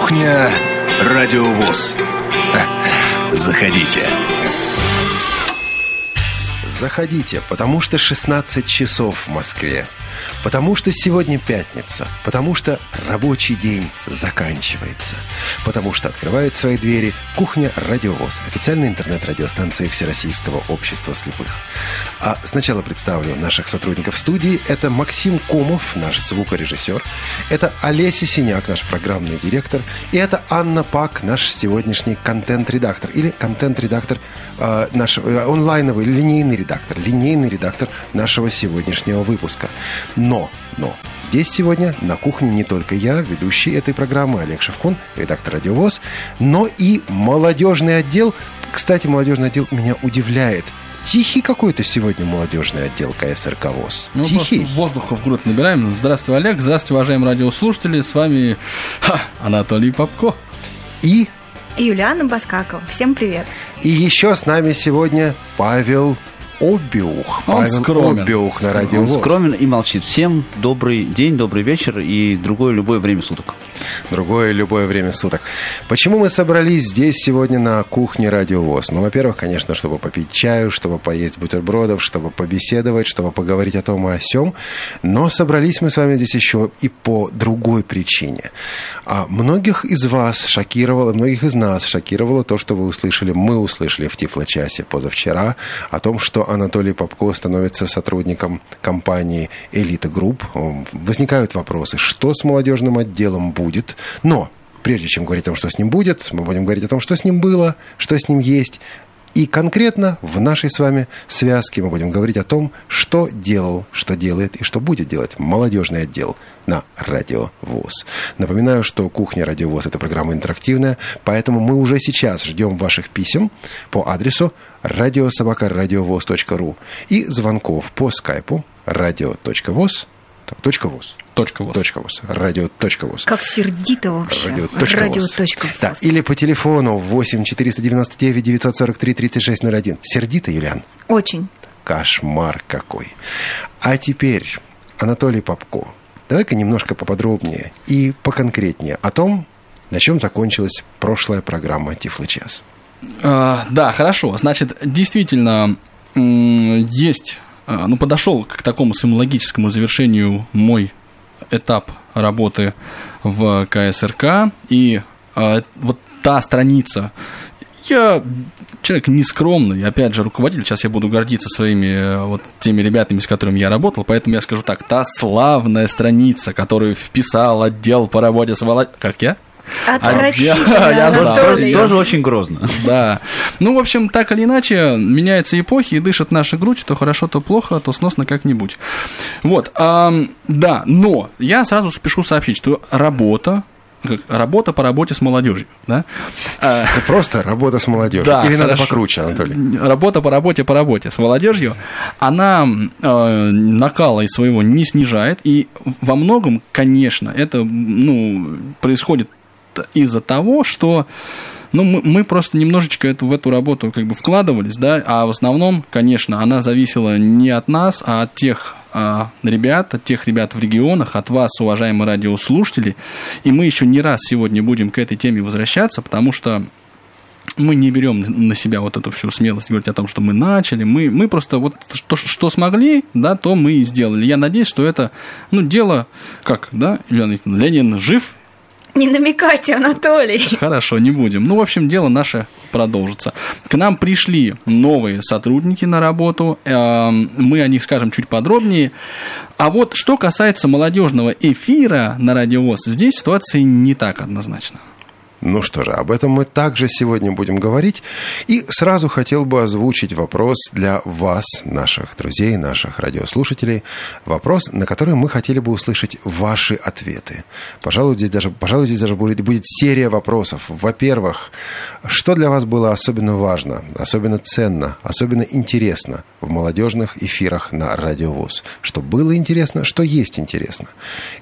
Кухня Радиовоз. Заходите. Заходите, потому что 16 часов в Москве. Потому что сегодня пятница. Потому что рабочий день заканчивается. Потому что открывает свои двери «Кухня Радиовоз», официальная интернет-радиостанция Всероссийского общества слепых. А сначала представлю наших сотрудников студии. Это Максим Комов, наш звукорежиссер. Это Олеся Синяк, наш программный директор. И это Анна Пак, наш сегодняшний контент-редактор. Или контент-редактор э, наш э, онлайновый, линейный редактор. Линейный редактор нашего сегодняшнего выпуска. Но, но, здесь сегодня на кухне не только я, ведущий этой программы Олег Шевкун, редактор «Радиовоз», но и молодежный отдел. Кстати, молодежный отдел меня удивляет. Тихий какой-то сегодня молодежный отдел КСРК ВОЗ. Ну, Тихий. воздуха в грудь набираем. Здравствуй, Олег. Здравствуйте, уважаемые радиослушатели. С вами ха, Анатолий Попко. И, Юлиана Баскакова. Всем привет. и еще с нами сегодня Павел Обиух. Он Павел скромен. Обиух на радио Он скромен и молчит. Всем добрый день, добрый вечер и другое любое время суток. другое любое время суток. Почему мы собрались здесь сегодня на кухне Радио ВОЗ? Ну, во-первых, конечно, чтобы попить чаю, чтобы поесть бутербродов, чтобы побеседовать, чтобы поговорить о том и о сём. Но собрались мы с вами здесь еще и по другой причине. А многих из вас шокировало, многих из нас шокировало то, что вы услышали, мы услышали в Тифло-часе позавчера о том, что Анатолий Попко становится сотрудником компании «Элита Групп». Возникают вопросы, что с молодежным отделом будет. Но прежде чем говорить о том, что с ним будет, мы будем говорить о том, что с ним было, что с ним есть. И конкретно в нашей с вами связке мы будем говорить о том, что делал, что делает и что будет делать молодежный отдел на Радио ВОЗ. Напоминаю, что «Кухня Радио ВОЗ» — это программа интерактивная, поэтому мы уже сейчас ждем ваших писем по адресу радиособакарадиовоз.ру и звонков по скайпу radio.voz. Так, точка ВОЗ. Точка ВОЗ. Точка ВОЗ. Радио. Точка ВОЗ. Как сердито вообще. Радио. точка Радио. ВОЗ. точка Да, ВОЗ. или по телефону 8 499 943 3601. Сердито, Юлиан? Очень. Кошмар какой. А теперь, Анатолий Попко, давай-ка немножко поподробнее и поконкретнее о том, на чем закончилась прошлая программа «Тифло-час». А, да, хорошо. Значит, действительно, есть, ну, подошел к такому своему логическому завершению мой этап работы в КСРК, и а, вот та страница, я человек нескромный, опять же, руководитель, сейчас я буду гордиться своими э, вот теми ребятами, с которыми я работал, поэтому я скажу так, та славная страница, которую вписал отдел по работе с Володь... Как я? Отвратительно, я знал. Анатолий. Тоже очень грозно. Да. Ну, в общем, так или иначе, меняются эпохи, и дышит наша грудь, то хорошо, то плохо, то сносно как-нибудь. Вот, да, но я сразу спешу сообщить, что работа, как, работа по работе с молодежью, да, А, Это просто работа с молодежью. Да, Или надо хорошо. покруче, Анатолий? Работа по работе по работе с молодежью, она э, накала и своего не снижает, и во многом, конечно, это ну, происходит из-за того, что ну, мы, мы просто немножечко эту, в эту работу как бы вкладывались, да, а в основном, конечно, она зависела не от нас, а от тех а, ребят, от тех ребят в регионах, от вас, уважаемые радиослушатели. И мы еще не раз сегодня будем к этой теме возвращаться, потому что мы не берем на себя вот эту всю смелость говорить о том, что мы начали. Мы, мы просто вот что, что смогли, да, то мы и сделали. Я надеюсь, что это, ну, дело, как, да, Викторовна, Ленин жив, Не намекайте, Анатолий. Хорошо, не будем. Ну, в общем, дело наше продолжится. К нам пришли новые сотрудники на работу. Эм, Мы о них скажем чуть подробнее. А вот что касается молодежного эфира на радиовоз, здесь ситуация не так однозначна. Ну что же, об этом мы также сегодня будем говорить. И сразу хотел бы озвучить вопрос для вас, наших друзей, наших радиослушателей. Вопрос, на который мы хотели бы услышать ваши ответы. Пожалуй, здесь даже, пожалуй, здесь даже будет, будет серия вопросов. Во-первых, что для вас было особенно важно, особенно ценно, особенно интересно в молодежных эфирах на радиовоз? Что было интересно, что есть интересно?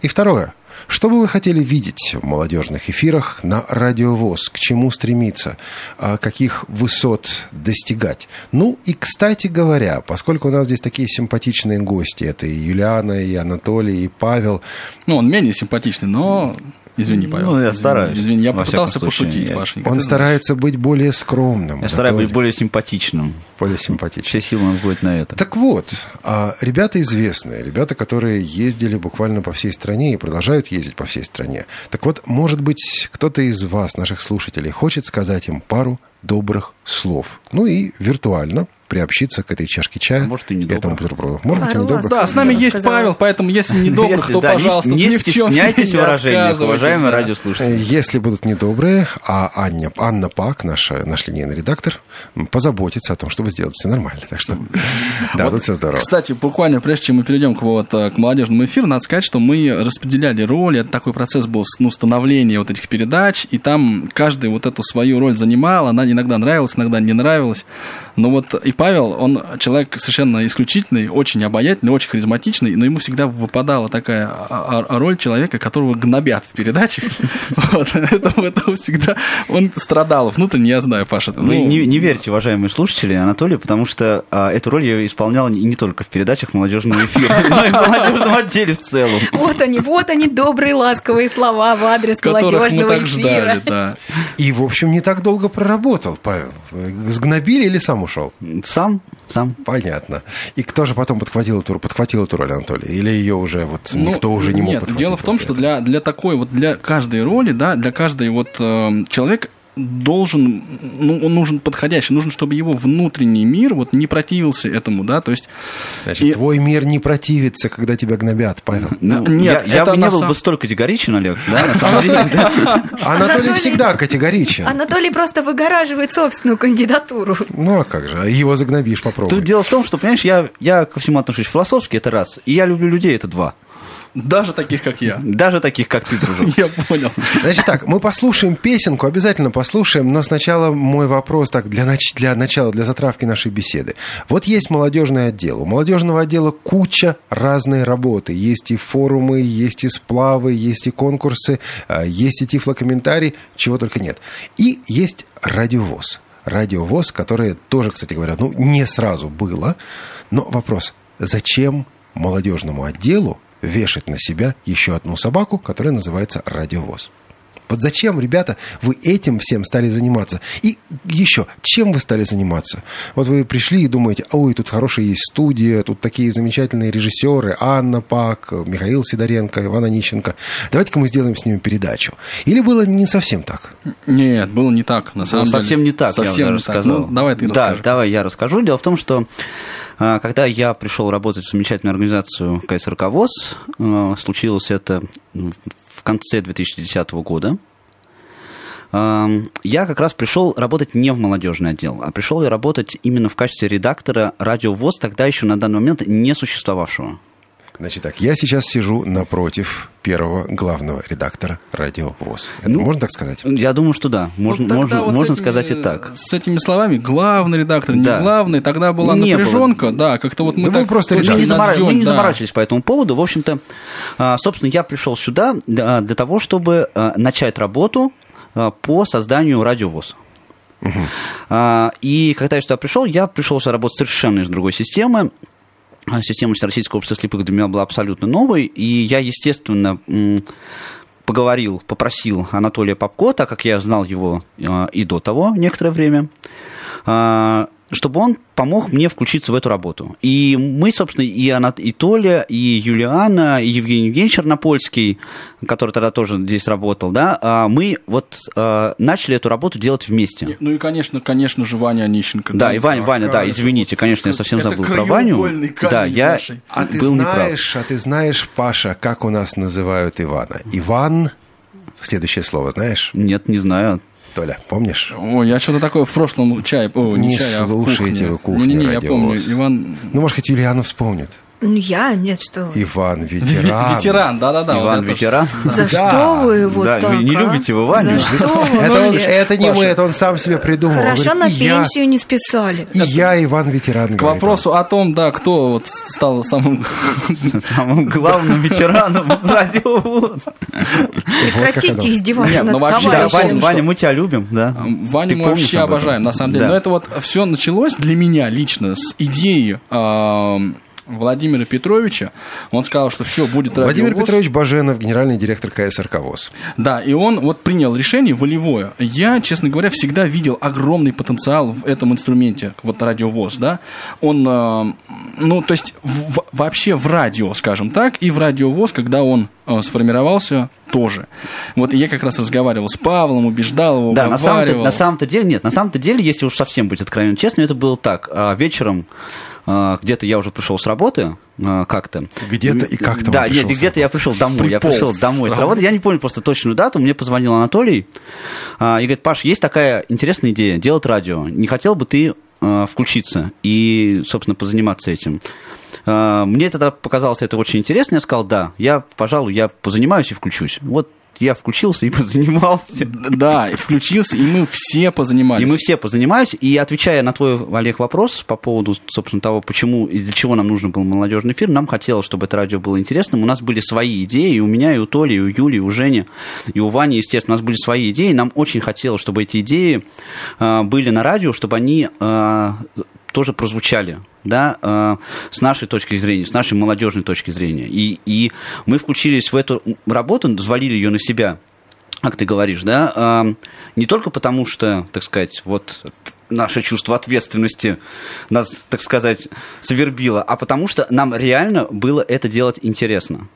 И второе. Что бы вы хотели видеть в молодежных эфирах на радиовоз? К чему стремиться? А каких высот достигать? Ну и, кстати говоря, поскольку у нас здесь такие симпатичные гости, это и Юлиана, и Анатолий, и Павел, Ну, он менее симпатичный, но Извини, Павел. Ну, я Извини, стараюсь, Извини, я попытался случае. пошутить, Я- Пашенька. Он старается быть более скромным. Я стараюсь быть более симпатичным. более симпатичным. Все силы надо будет на это. Так вот, а, ребята известные, ребята, которые ездили буквально по всей стране и продолжают ездить по всей стране. Так вот, может быть, кто-то из вас, наших слушателей, хочет сказать им пару добрых слов. Ну и виртуально приобщиться к этой чашке чая. А может, и не этому бутерброду. Может быть, и Пару не добрых. ласк. Да, с нами Я есть сказала. Павел, поэтому если недобрых, Если- то, да, пожалуйста, не, ни в чем стесняйтесь себе в не выражениях, отказывайте, уважаемые да. радиослушатели. Если будут недобрые, а Аня, Анна Пак, наша, наш линейный редактор, позаботится о том, чтобы сделать все нормально. Так что, да, Вот, тут все здорово. Кстати, буквально прежде чем мы перейдем к, вот, э, к молодежному эфиру, надо сказать, что мы распределяли роли. Это такой процесс был ну, становления вот этих передач, и там каждый вот эту свою роль занимал. Она иногда нравилась, иногда не нравилась. Но вот и Павел, он человек совершенно исключительный, очень обаятельный, очень харизматичный, но ему всегда выпадала такая а- а- роль человека, которого гнобят в передачах. Вот, это, всегда... Он страдал внутренне, я знаю, Паша. Вы ну, не, верьте, уважаемые слушатели, Анатолий, потому что а, эту роль я исполнял не, не только в передачах молодежного эфира, но и в молодежном отделе в целом. Вот они, вот они, добрые, ласковые слова в адрес молодежного так ждали, эфира. И, в общем, не так долго проработал, Павел. Сгнобили или сам ушел? Сам, сам. Понятно. И кто же потом подхватил эту, подхватил эту роль, Анатолий? Или ее уже вот Ну, никто уже не мог Нет, подхватить дело в том, что этого? для, для такой вот, для каждой роли, да, для каждой вот э, человек должен, ну, он нужен подходящий, нужен, чтобы его внутренний мир вот не противился этому, да, то есть... Значит, и- твой мир не противится, когда тебя гнобят, Павел. Ну, Нет, я, бы не был бы столь категоричен, Олег, да, на самом деле. Анатолий всегда категоричен. Анатолий просто выгораживает собственную кандидатуру. Ну, а как же? Его загнобишь, попробуй. Тут дело в том, что, понимаешь, я ко всему отношусь философски, это раз, и я люблю людей, это два. Даже таких, как я. Даже таких, как ты, дружок. Я понял. Значит так, мы послушаем песенку, обязательно послушаем, но сначала мой вопрос так для, нач- для начала, для затравки нашей беседы. Вот есть молодежный отдел. У молодежного отдела куча разной работы. Есть и форумы, есть и сплавы, есть и конкурсы, а, есть и тифлокомментарий, чего только нет. И есть радиовоз. Радиовоз, которое тоже, кстати говоря, ну, не сразу было. Но вопрос, зачем молодежному отделу вешать на себя еще одну собаку, которая называется радиовоз? Вот зачем, ребята, вы этим всем стали заниматься? И еще, чем вы стали заниматься? Вот вы пришли и думаете, ой, тут хорошая есть студия, тут такие замечательные режиссеры, Анна Пак, Михаил Сидоренко, Иван Онищенко. Давайте-ка мы сделаем с ними передачу. Или было не совсем так? Нет, было не так, на самом Ну, деле. совсем не так, Совсем я не даже так. сказал. Ну, давай ты Да, расскажи. давай я расскажу. Дело в том, что когда я пришел работать в замечательную организацию КСРК ВОЗ, а, случилось это в конце 2010 года, а, я как раз пришел работать не в молодежный отдел, а пришел я работать именно в качестве редактора радио ВОЗ, тогда еще на данный момент не существовавшего. Значит так, я сейчас сижу напротив первого главного редактора радио ВОЗ. Это Ну, можно так сказать? Я думаю, что да, можно, Ну, можно, вот можно этими- сказать и так. С этими словами, главный редактор, не Да. главный, тогда была Не было. напряженка, да, как-то вот мы Да был так... просто Мы не, замора- мы не да. заморачивались по этому поводу. В общем-то, а, собственно, я пришел сюда для для того, чтобы а, начать работу а, по созданию радиовоз. А, И когда я сюда пришел, я пришел сюда работать совершенно из другой системы. А, Система Всероссийского общества слепых для меня была абсолютно новой, и я, естественно, поговорил, попросил Анатолия Попко, так как я знал его а, и до того некоторое время, а, чтобы он помог мне включиться в эту работу. И мы, собственно, и, Анат... и Толя, и Юлиана, и Евгений Евгеньевич Чернопольский, который тогда тоже здесь работал, да, а, мы вот а, начали эту работу делать вместе. Ну и, конечно, конечно же, Ваня Онищенко. Да, и Ваня, а Ваня, да, извините, конечно, я совсем Это забыл про Ваню. Да, я нашей. А ты был неправ. знаешь, а ты знаешь, Паша, как у нас называют Ивана? Иван, следующее слово знаешь? Нет, не знаю. Толя, помнишь? Ой, я что-то такое в прошлом чае, о, не, Не чай, а в слушайте кухне. вы кухню Не-не-не, я Радио помню. Иван... Ну, может, хоть Юлиана вспомнит. Ну, я? Нет, что вы. Иван, ветеран. Ветеран, да-да-да. Иван ветеран. За Да. что вы его Да, так, вы не а? любите его, Ваню? За что вы Это, он- это не мы, это он сам себе придумал. Хорошо говорит, на я- пенсию не списали. И я, Иван, ветеран. К вопросу о том, да, кто вот стал самым... Самым главным ветераном радиовоз. Прекратите издеваться ну над вообще, Да. Ваня, Ваня, мы тебя любим, да. Ваню Ты мы вообще обожаем, на самом деле. Но это вот все началось для меня лично с идеи Владимира Петровича. Он сказал, что все, будет Владимир радиовоз. Петрович Баженов, генеральный директор КСРК ВОЗ. Да, и он вот принял решение волевое. Я, честно говоря, всегда видел огромный потенциал в этом инструменте, вот радиовоз, да. Он, э, ну, то есть в- вообще в радио, скажем так, и в радиовоз, когда он э, сформировался, тоже. Вот я как раз разговаривал с Павлом, убеждал его, Да, на самом-то, на самом-то деле, нет, на самом-то деле, если уж совсем быть откровенно честным, это было так. А, Вечером где-то я уже пришел с работы а, как-то. Где-то и как-то Да, нет, пришел где-то я пришел домой. Я Приполз пришел с домой с работы. Я не помню просто точную дату. Мне позвонил Анатолий а, и говорит, Паш, есть такая интересная идея, делать радио. Не хотел бы ты а, включиться и, собственно, позаниматься этим? А, Мне тогда показалось это очень интересно. Я сказал, да, я, пожалуй, я позанимаюсь и включусь. Вот я включился и позанимался. Да, включился, и мы все позанимались. И мы все позанимались. И отвечая на твой, Олег, вопрос по поводу, собственно, того, почему и для чего нам нужен был молодежный эфир, нам хотелось, чтобы это радио было интересным. У нас были свои идеи, и у меня, и у Толи, и у Юли, и у Жени, и у Вани, естественно, у нас были свои идеи. Нам очень хотелось, чтобы эти идеи э, были на радио, чтобы они э, тоже прозвучали, да, э, с нашей точки зрения, с нашей молодежной точки зрения. И, и мы включились в эту работу, взвалили ее на себя, как ты говоришь, да, э, не только потому, что, так сказать, вот наше чувство ответственности нас, так сказать, свербило, а потому что нам реально было это делать интересно.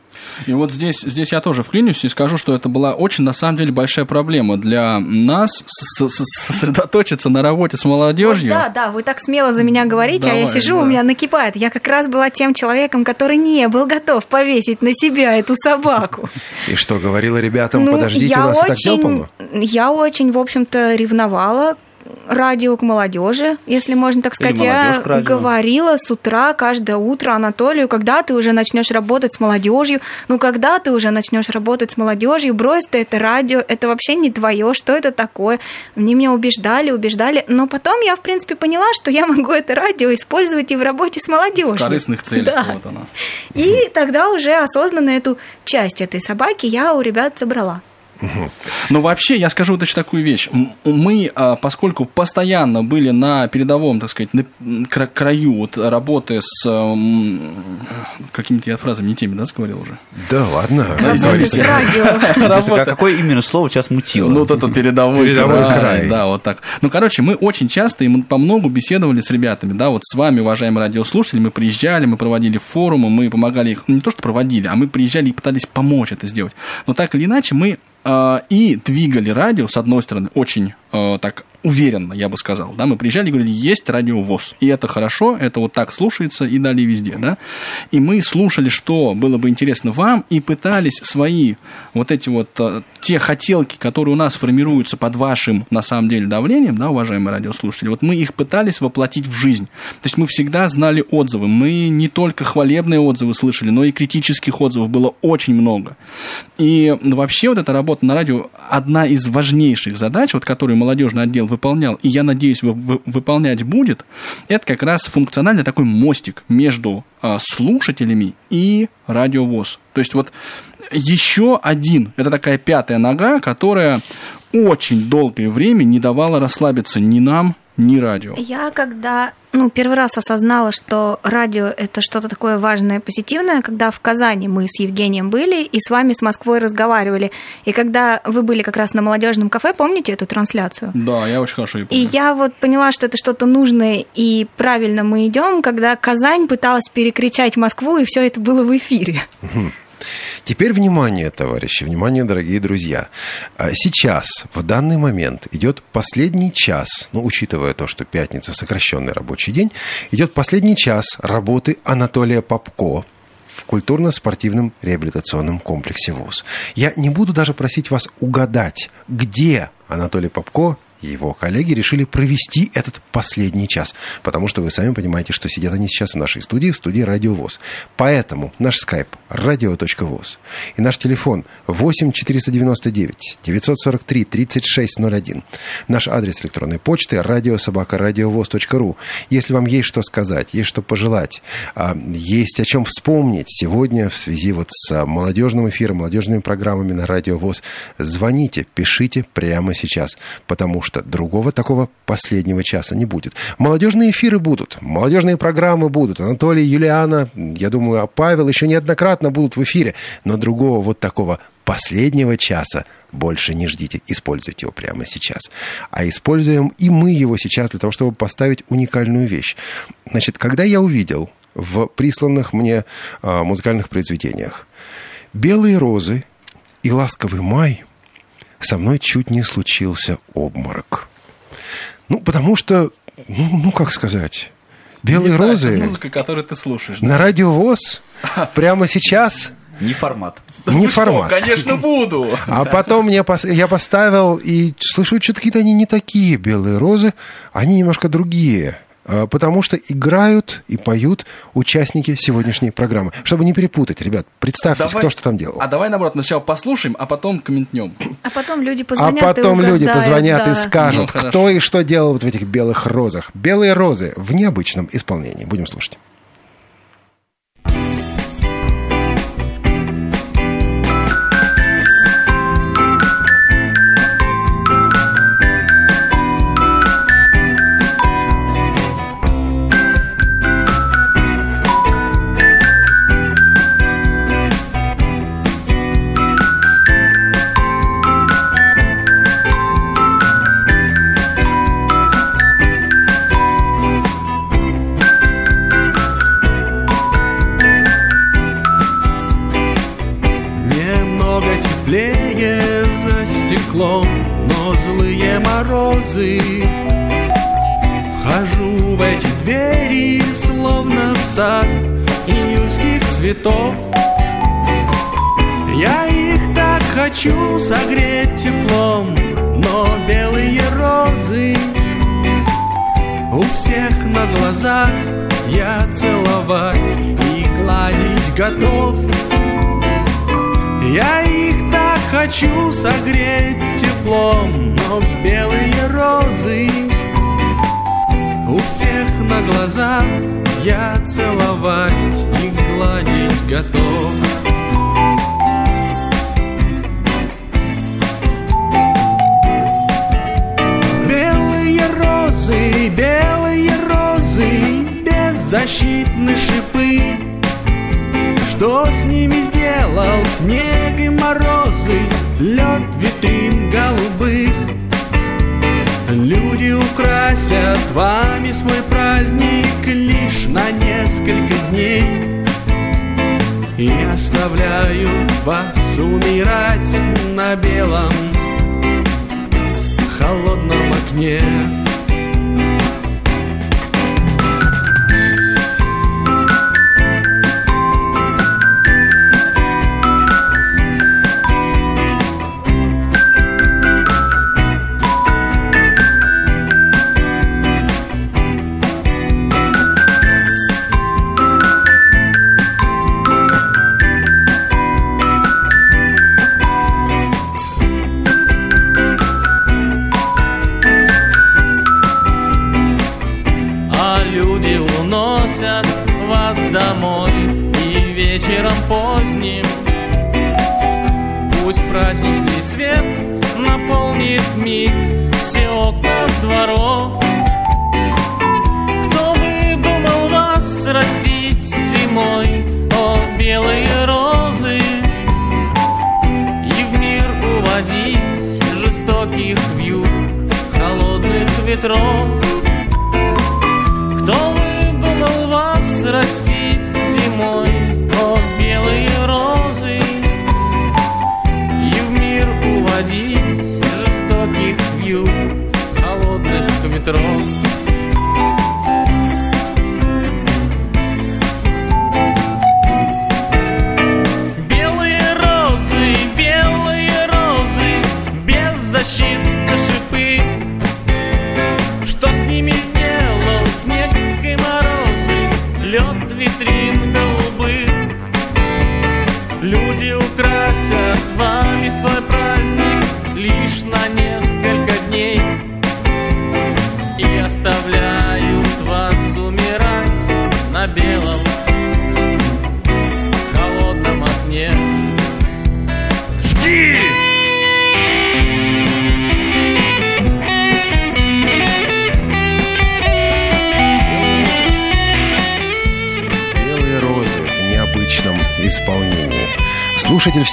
И вот здесь, здесь я тоже вклинюсь и скажу, что это была очень, на самом деле, большая проблема для нас сосредоточиться на работе с молодежью. Вот да, да, вы так смело за меня говорите, а я Давай, сижу, да. у меня накипает. Я как раз была тем человеком, который не был готов повесить на себя эту собаку. И что, говорила ребятам, Ну, подождите, я у нас и так? Я очень, в общем-то, ревновала радио к молодежи, если можно так сказать. Я говорила с утра, каждое утро Анатолию, когда ты уже начнешь работать с молодежью, ну когда ты уже начнешь работать с молодежью, брось ты это радио, это вообще не твое, что это такое? Они меня убеждали, убеждали, но потом я, в принципе, поняла, что я могу это радио использовать и в работе с молодежью. В корыстных целях. Да. Вот оно. И тогда уже осознанно эту часть этой собаки я у ребят забрала. Но вообще, я скажу точно такую вещь. Мы, а, поскольку постоянно были на передовом, так сказать, на краю вот работы с м, какими-то я фразами не теми, да, говорил уже? Да ладно. Работать с радио. А какое именно слово сейчас мутило? Ну, вот это передовой, Передовой край, край. Да, вот так. Ну, короче, мы очень часто и мы по многу беседовали с ребятами, да, вот с вами, уважаемые радиослушатели, мы приезжали, мы проводили форумы, мы помогали их, ну, не то, что проводили, а мы приезжали и пытались помочь это сделать. Но так или иначе, мы и двигали радио, с одной стороны, очень э, так уверенно, я бы сказал, да, мы приезжали и говорили, есть радиовоз, и это хорошо, это вот так слушается и далее везде, да, и мы слушали, что было бы интересно вам, и пытались свои вот эти вот э, те хотелки, которые у нас формируются под вашим, на самом деле, давлением, да, уважаемые радиослушатели, вот мы их пытались воплотить в жизнь, то есть мы всегда знали отзывы, мы не только хвалебные отзывы слышали, но и критических отзывов было очень много, и вообще вот эта работа на радио одна из важнейших задач, вот которую молодежный отдел выполнял, и я надеюсь, вы- вы- выполнять будет, это как раз функциональный такой мостик между а, слушателями и радиовоз. То есть вот еще один, это такая пятая нога, которая очень долгое время не давала расслабиться ни нам, ни радио. Я когда ну, первый раз осознала, что радио это что-то такое важное, позитивное, когда в Казани мы с Евгением были и с вами с Москвой разговаривали. И когда вы были как раз на молодежном кафе, помните эту трансляцию? Да, я очень хорошо ее И помню. я вот поняла, что это что-то нужное и правильно мы идем, когда Казань пыталась перекричать Москву, и все это было в эфире. Теперь внимание, товарищи, внимание, дорогие друзья. А Сейчас, в данный момент, идет последний час, ну, учитывая то, что пятница, сокращенный рабочий день, идет последний час работы Анатолия Попко в культурно-спортивном реабилитационном комплексе ВУЗ. Я не буду даже просить вас угадать, где Анатолий Попко его коллеги решили провести этот последний час, потому что вы сами понимаете, что сидят они сейчас в нашей студии, в студии Радио ВОЗ. Поэтому наш скайп radio.voz и наш телефон 8 499 943 3601. Наш адрес электронной почты радиособакарадиовоз.ру. Если вам есть что сказать, есть что пожелать, а, есть о чем вспомнить сегодня в связи вот с молодежным эфиром, молодежными программами на Радио ВОЗ, звоните, пишите прямо сейчас, потому что что другого такого последнего часа не будет. Молодежные эфиры будут, молодежные программы будут. Анатолий, Юлиана, я думаю, а Павел еще неоднократно будут в эфире. Но другого вот такого последнего часа больше не ждите. Используйте его прямо сейчас. А используем и мы его сейчас для того, чтобы поставить уникальную вещь. Значит, когда я увидел в присланных мне а, музыкальных произведениях белые розы и ласковый май, со мной чуть не случился обморок. Ну, потому что, ну, ну как сказать, белые Не та розы музыка, которую ты слушаешь. да? на радиовоз прямо сейчас Не формат. не Ну что, формат. конечно, буду. А потом мне пос- я поставил и слышу, что какие-то они не такие белые розы, они немножко другие. А, Потому что играют и поют участники сегодняшней программы. Чтобы не перепутать, ребят, представьтесь, Давай- кто что там делал. А давай, наоборот, мы сначала послушаем, а потом комментнем. А потом люди А позвонят потом и люди позвонят да. и скажут, Ну, кто и что делал вот в этих белых розах. Белые розы в необычном исполнении. Будем слушать. Сад июльских цветов. Я их так хочу согреть теплом, но белые розы У всех на глазах. Я целовать и гладить готов. Я их так хочу согреть теплом, но белые розы У всех на глазах я целовать и гладить готов Белые розы, белые розы, беззащитны шипы что с ними сделал снег и морозы, лед витрин голубых? Люди украсят вами свой несколько дней И оставляют вас умирать на белом холодном окне.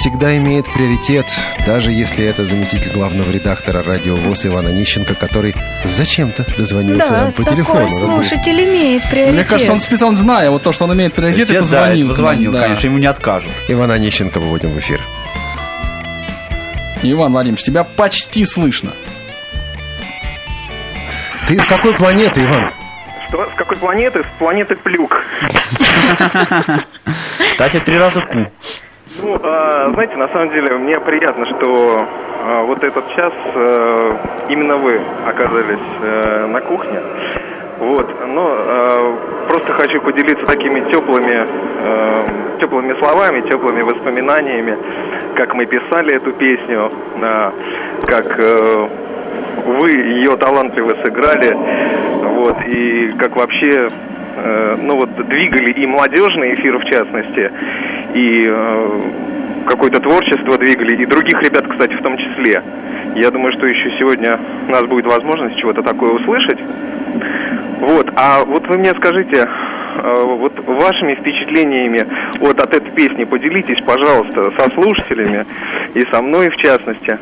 Всегда имеет приоритет, даже если это заместитель главного редактора радио ВОЗ Ивана Нищенко, который зачем-то дозвонился Да, нам по такой телефону. слушатель имеет приоритет. Мне кажется, он специально зная вот то, что он имеет приоритет, и Да, позвонил. нам, позвонил, да. конечно, ему не откажут. Ивана Нищенко выводим в эфир. Иван Владимирович, тебя почти слышно. Ты с какой планеты, Иван? Что, с какой планеты? С планеты Плюк. Кстати, три раза ку. Ну, а, знаете, на самом деле, мне приятно, что а, вот этот час э, именно вы оказались э, на кухне. Вот, но э, просто хочу поделиться такими теплыми, э, теплыми словами, теплыми воспоминаниями, как мы писали эту песню, э, как э, вы ее талантливо сыграли, вот, и как вообще, э, ну вот, двигали и молодежный эфир в частности, и э, какое-то творчество двигали, и других ребят, кстати, в том числе. Я думаю, что еще сегодня у нас будет возможность чего-то такое услышать. Вот, а вот вы мне скажите, э, вот вашими впечатлениями вот от этой песни поделитесь, пожалуйста, со слушателями и со мной в частности.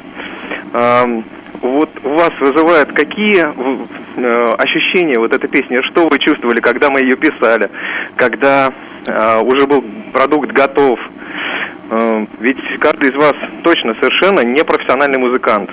Эм, Вот у вас вызывает какие э, ощущения вот эта песня? Что вы чувствовали, когда мы ее писали, когда э, уже был продукт готов? Э, Ведь каждый из вас точно совершенно не профессиональный музыкант.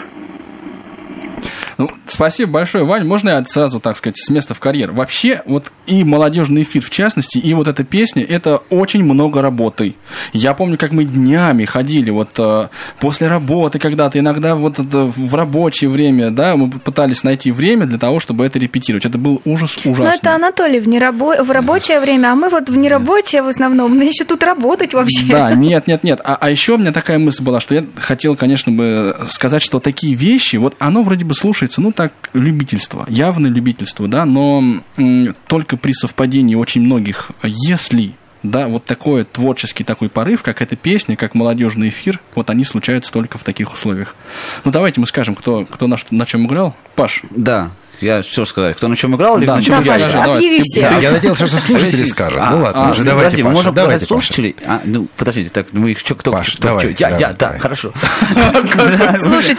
Ну, спасибо большое, Вань. Можно я сразу, так сказать, с места в карьер? Вообще, вот и молодежный эфир, в частности, и вот эта песня, это очень много работы. Я помню, как мы днями ходили вот э, после работы когда-то, иногда вот в рабочее время, да, мы пытались найти время для того, чтобы это репетировать. Это был ужас Ну, ужасный. это Анатолий в, нерабо... в рабочее время, а мы вот в нерабочее в основном. Мы еще тут работать вообще. Да, нет, нет, нет. А, а еще у меня такая мысль была, что я хотел, конечно, бы сказать, что такие вещи, вот оно вроде бы слушается, ну так, любительство, явное любительство, да, но только при совпадении очень многих, если да, вот такой творческий такой порыв, как эта песня, как молодежный эфир, вот они случаются только в таких условиях. Ну, давайте мы скажем, кто, кто на, что- на чем играл. Паш, Да, я что сказать, кто на чем играл или Да, на чем да, Да, я Паша, Паша, играл? давай. объяви всех. Да, я надеялся, что слушатели скажут. А, ну ладно, а, уже ну, давайте, подожди, Паша, можно давайте, слушателей? А, ну, подождите, так, мы их что, кто, Паш, кто, давай, кто? Я, давай, я, да, давай. хорошо. Слушай,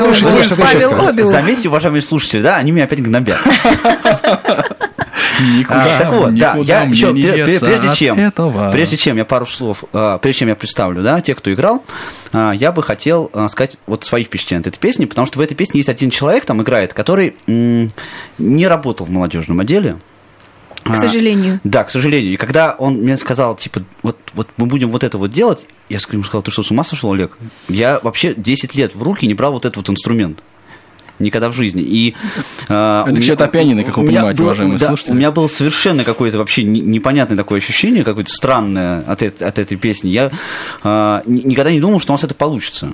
«Вуз» что ты еще Павел? Обиух. Заметьте, уважаемые слушатели, да, они меня опять гнобят. никуда, А, так вот, да, я еще, прежде чем, этого. прежде чем я пару слов, а, прежде чем я представлю, да, тех, кто играл, а, я бы хотел а, сказать вот свои впечатления от этой песни, потому что в этой песне есть один человек, там играет, который м, не работал в молодежном отделе. К А, сожалению. Да, к сожалению. И когда он мне сказал, типа, вот, вот мы будем вот это вот делать, я ему сказал, ты что, с ума сошел, Олег? Я вообще 10 лет в руки не брал вот этот вот инструмент. Никогда в жизни. И, а, Это меня- чьё-то пианино, как вы понимаете, было- уважаемые да, слушатели. У меня было совершенно какое-то вообще не- непонятное такое ощущение, какое-то странное от, от этой песни. Я ни- никогда не думал, что у нас это получится.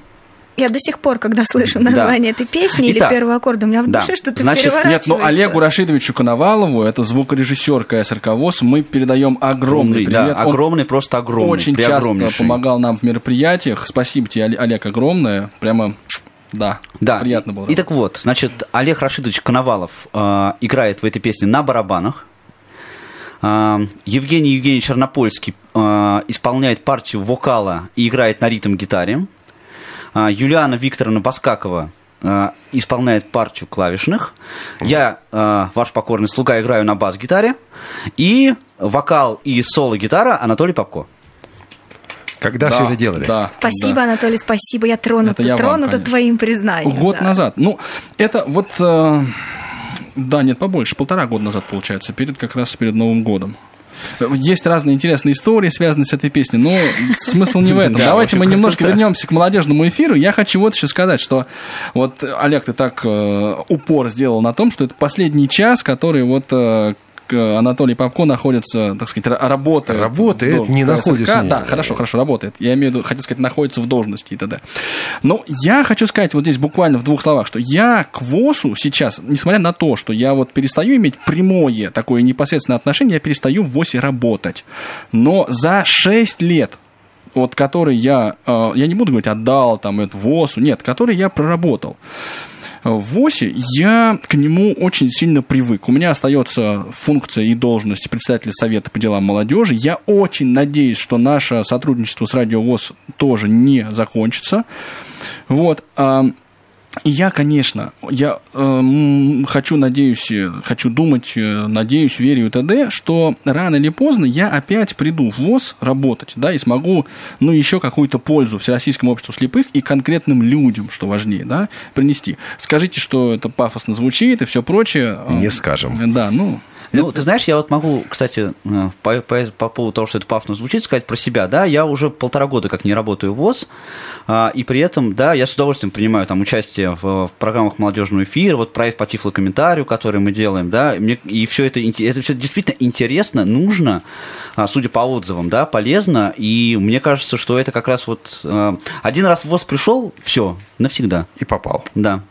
Я до сих пор, когда слышу название этой песни Итак, или первого аккорда, у меня в да, душе что-то значит, нет, переворачивается. Нет, ну Олегу Рашидовичу Коновалову, это звукорежиссер КСРК ВОЗ, мы передаем огромный да, привет. Он огромный, просто огромный. очень часто помогал нам в мероприятиях. Спасибо тебе, Оле- Олег, огромное. Прямо, да, Да. приятно было. И так вот, значит, Олег Рашидович Коновалов э, играет в этой песне на барабанах. Э, Евгений Евгений Чернопольский э, исполняет партию вокала и играет на ритм-гитаре. Э, Юлиана Викторовна Баскакова э, исполняет партию клавишных. Я, э, ваш покорный слуга, играю на бас-гитаре. И вокал и соло-гитара Анатолий Попко. Когда Да, все это делали? Да, Спасибо, да. Анатолий, спасибо. Я тронута, Это я вам, тронута конечно. твоим признанием. Год да. назад. Ну, это вот... э, да, нет, побольше. Полтора года назад, получается. Перед как раз перед Новым годом. Есть разные интересные истории, связанные с этой песней, но смысл не в этом. Да, Давайте в мы немножко вернемся к молодежному эфиру. Я хочу вот еще сказать, что вот, Олег, ты так э, упор сделал на том, что это последний час, который вот э, Анатолий Попко находится, так сказать, ра- работает. Работает, не находится, Да, хорошо, хорошо, работает. Я имею в виду, хотел сказать, находится в должности и т.д. Но я хочу сказать вот здесь буквально в двух словах, что я к ВОСу сейчас, несмотря на то, что я вот перестаю иметь прямое такое непосредственное отношение, я перестаю в ВОСе работать. Но за 6 лет вот который я, э, я не буду говорить, отдал там это ВОСу, нет, который я проработал. В ВОСе, я к нему очень сильно привык. У меня остается функция и должность председателя Совета по делам молодежи. Я очень надеюсь, что наше сотрудничество с Радио ВОЗ тоже не закончится. Вот. И я, конечно, я э, хочу, надеюсь, э, хочу думать, э, надеюсь, верю и т.д., что рано или поздно я опять приду в ВОЗ работать, да, и смогу, ну, еще какую-то пользу Всероссийскому обществу слепых и конкретным людям, что важнее, да, принести. Скажите, что это пафосно звучит и все прочее. Не скажем. Да, ну, Ну, ты знаешь, я вот могу, кстати, э, по, по- по поводу того, что это пафосно звучит, сказать про себя, да, я уже полтора года как не работаю в ВОЗ, а, и при этом, да, я с удовольствием принимаю там участие в, в программах молодежного эфира, вот проект по тифлокомментарию, который мы делаем, да, и, мне, и все это, это все действительно интересно, нужно, а, судя по отзывам, да, полезно, и мне кажется, что это как раз вот э, один раз в ВОЗ пришел, все, навсегда, И попал. да.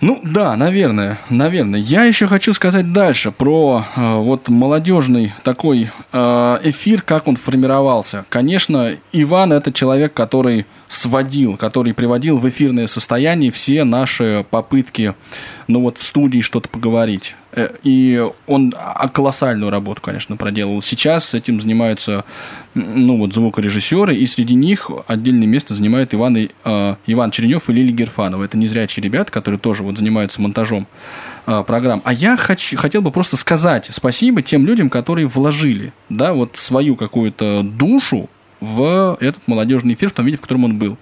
Ну да, наверное, наверное. Я еще хочу сказать дальше про э, вот молодежный такой э, эфир, как он формировался. Конечно, Иван это человек, который сводил, который приводил в эфирное состояние все наши попытки, ну вот в студии что-то поговорить. Э, И он колоссальную работу, конечно, проделал. Сейчас этим занимаются, ну вот звукорежиссеры, и среди них отдельное место занимает Иван, э, Иван Черенев и Лилия Герфанова. Это незрячие ребята, которые тоже вот занимаются монтажом э, программ. А я хочу, хотел бы просто сказать спасибо тем людям, которые вложили, да, вот свою какую-то душу в этот молодежный эфир в том виде, в котором он был.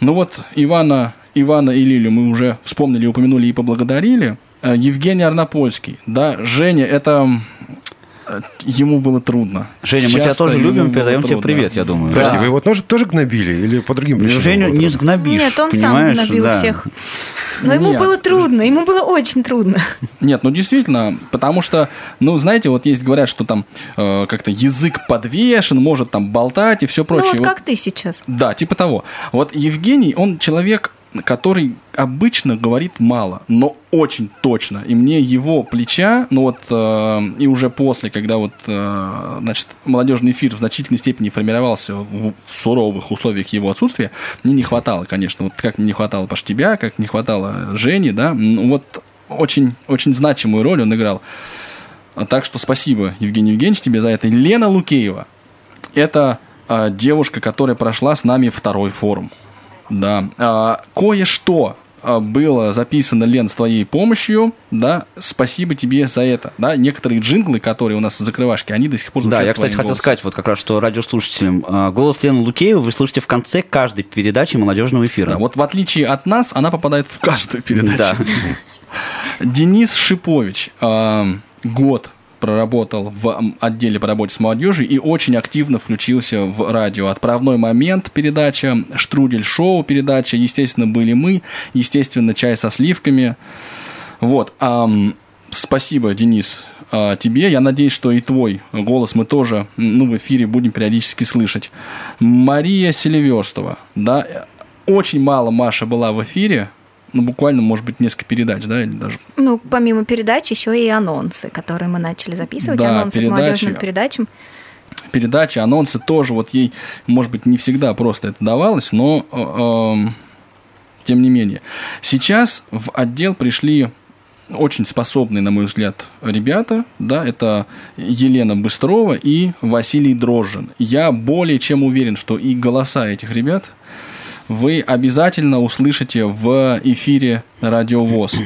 Ну вот Ивана, Ивана и Лилю мы уже вспомнили, упомянули и поблагодарили. Э, Евгений Арнопольский, да, Женя, это э, ему было трудно. Женя, мы тебя Часто тоже ему любим, передаем тебе привет, я думаю. Подожди, Да. вы его тоже, тоже гнобили или по другим Ну, причинам? Женю не сгнобишь, Нет, он сам понимаешь? набил Да. всех. Но ему Нет. было трудно, ему было очень трудно. Нет, ну действительно, потому что, ну знаете, вот есть говорят, что там э, как-то язык подвешен, может там болтать и все Ну прочее. вот Вот- как ты сейчас. Да, типа того. Вот Евгений, он человек, который обычно говорит мало, но очень точно. И мне его плеча, ну вот, э, и уже после, когда вот, э, значит, молодежный эфир в значительной степени формировался в, в суровых условиях его отсутствия, мне не хватало, конечно. Вот как мне не хватало, Паш, тебя, как не хватало Жени, да. Ну, вот очень, очень значимую роль он играл. Так что спасибо, Евгений Евгеньевич, тебе за это. Лена Лукеева. Это а, девушка, которая прошла с нами второй форум. Да. А, кое-что а, было записано, Лен, с твоей помощью, да, спасибо тебе за это, да, некоторые джинглы, которые у нас в закрывашке, они до сих пор Да, звучат я, кстати, твоим хотел голосом. сказать вот как раз, что радиослушателям а, голос Лены Лукеева вы слышите в конце каждой передачи молодежного эфира. Да, вот в отличие от нас, она попадает в каждую передачу. Да. Денис Шипович а, год проработал в отделе по работе с молодежью и очень активно включился в радио. Отправной момент передача, Штрудель шоу передача, естественно, были мы, естественно, чай со сливками. Вот. ам, спасибо, Денис, а, тебе. Я надеюсь, что и твой голос мы тоже ну, в эфире будем периодически слышать. Мария Селиверстова. Да, очень мало Маша была в эфире. Ну, буквально, может быть, несколько передач, да, или даже Ну, помимо передач, еще и анонсы, которые мы начали записывать, Да, анонсы передачи. к молодежным передачам. передачи, анонсы тоже, вот ей, может быть, не всегда просто это давалось, но э, эм, тем не менее. Сейчас в отдел пришли очень способные, на мой взгляд, ребята, да, это Елена Быстрова и Василий Дрожжин. Я более чем уверен, что и голоса этих ребят вы обязательно услышите в эфире Радио ВОЗ.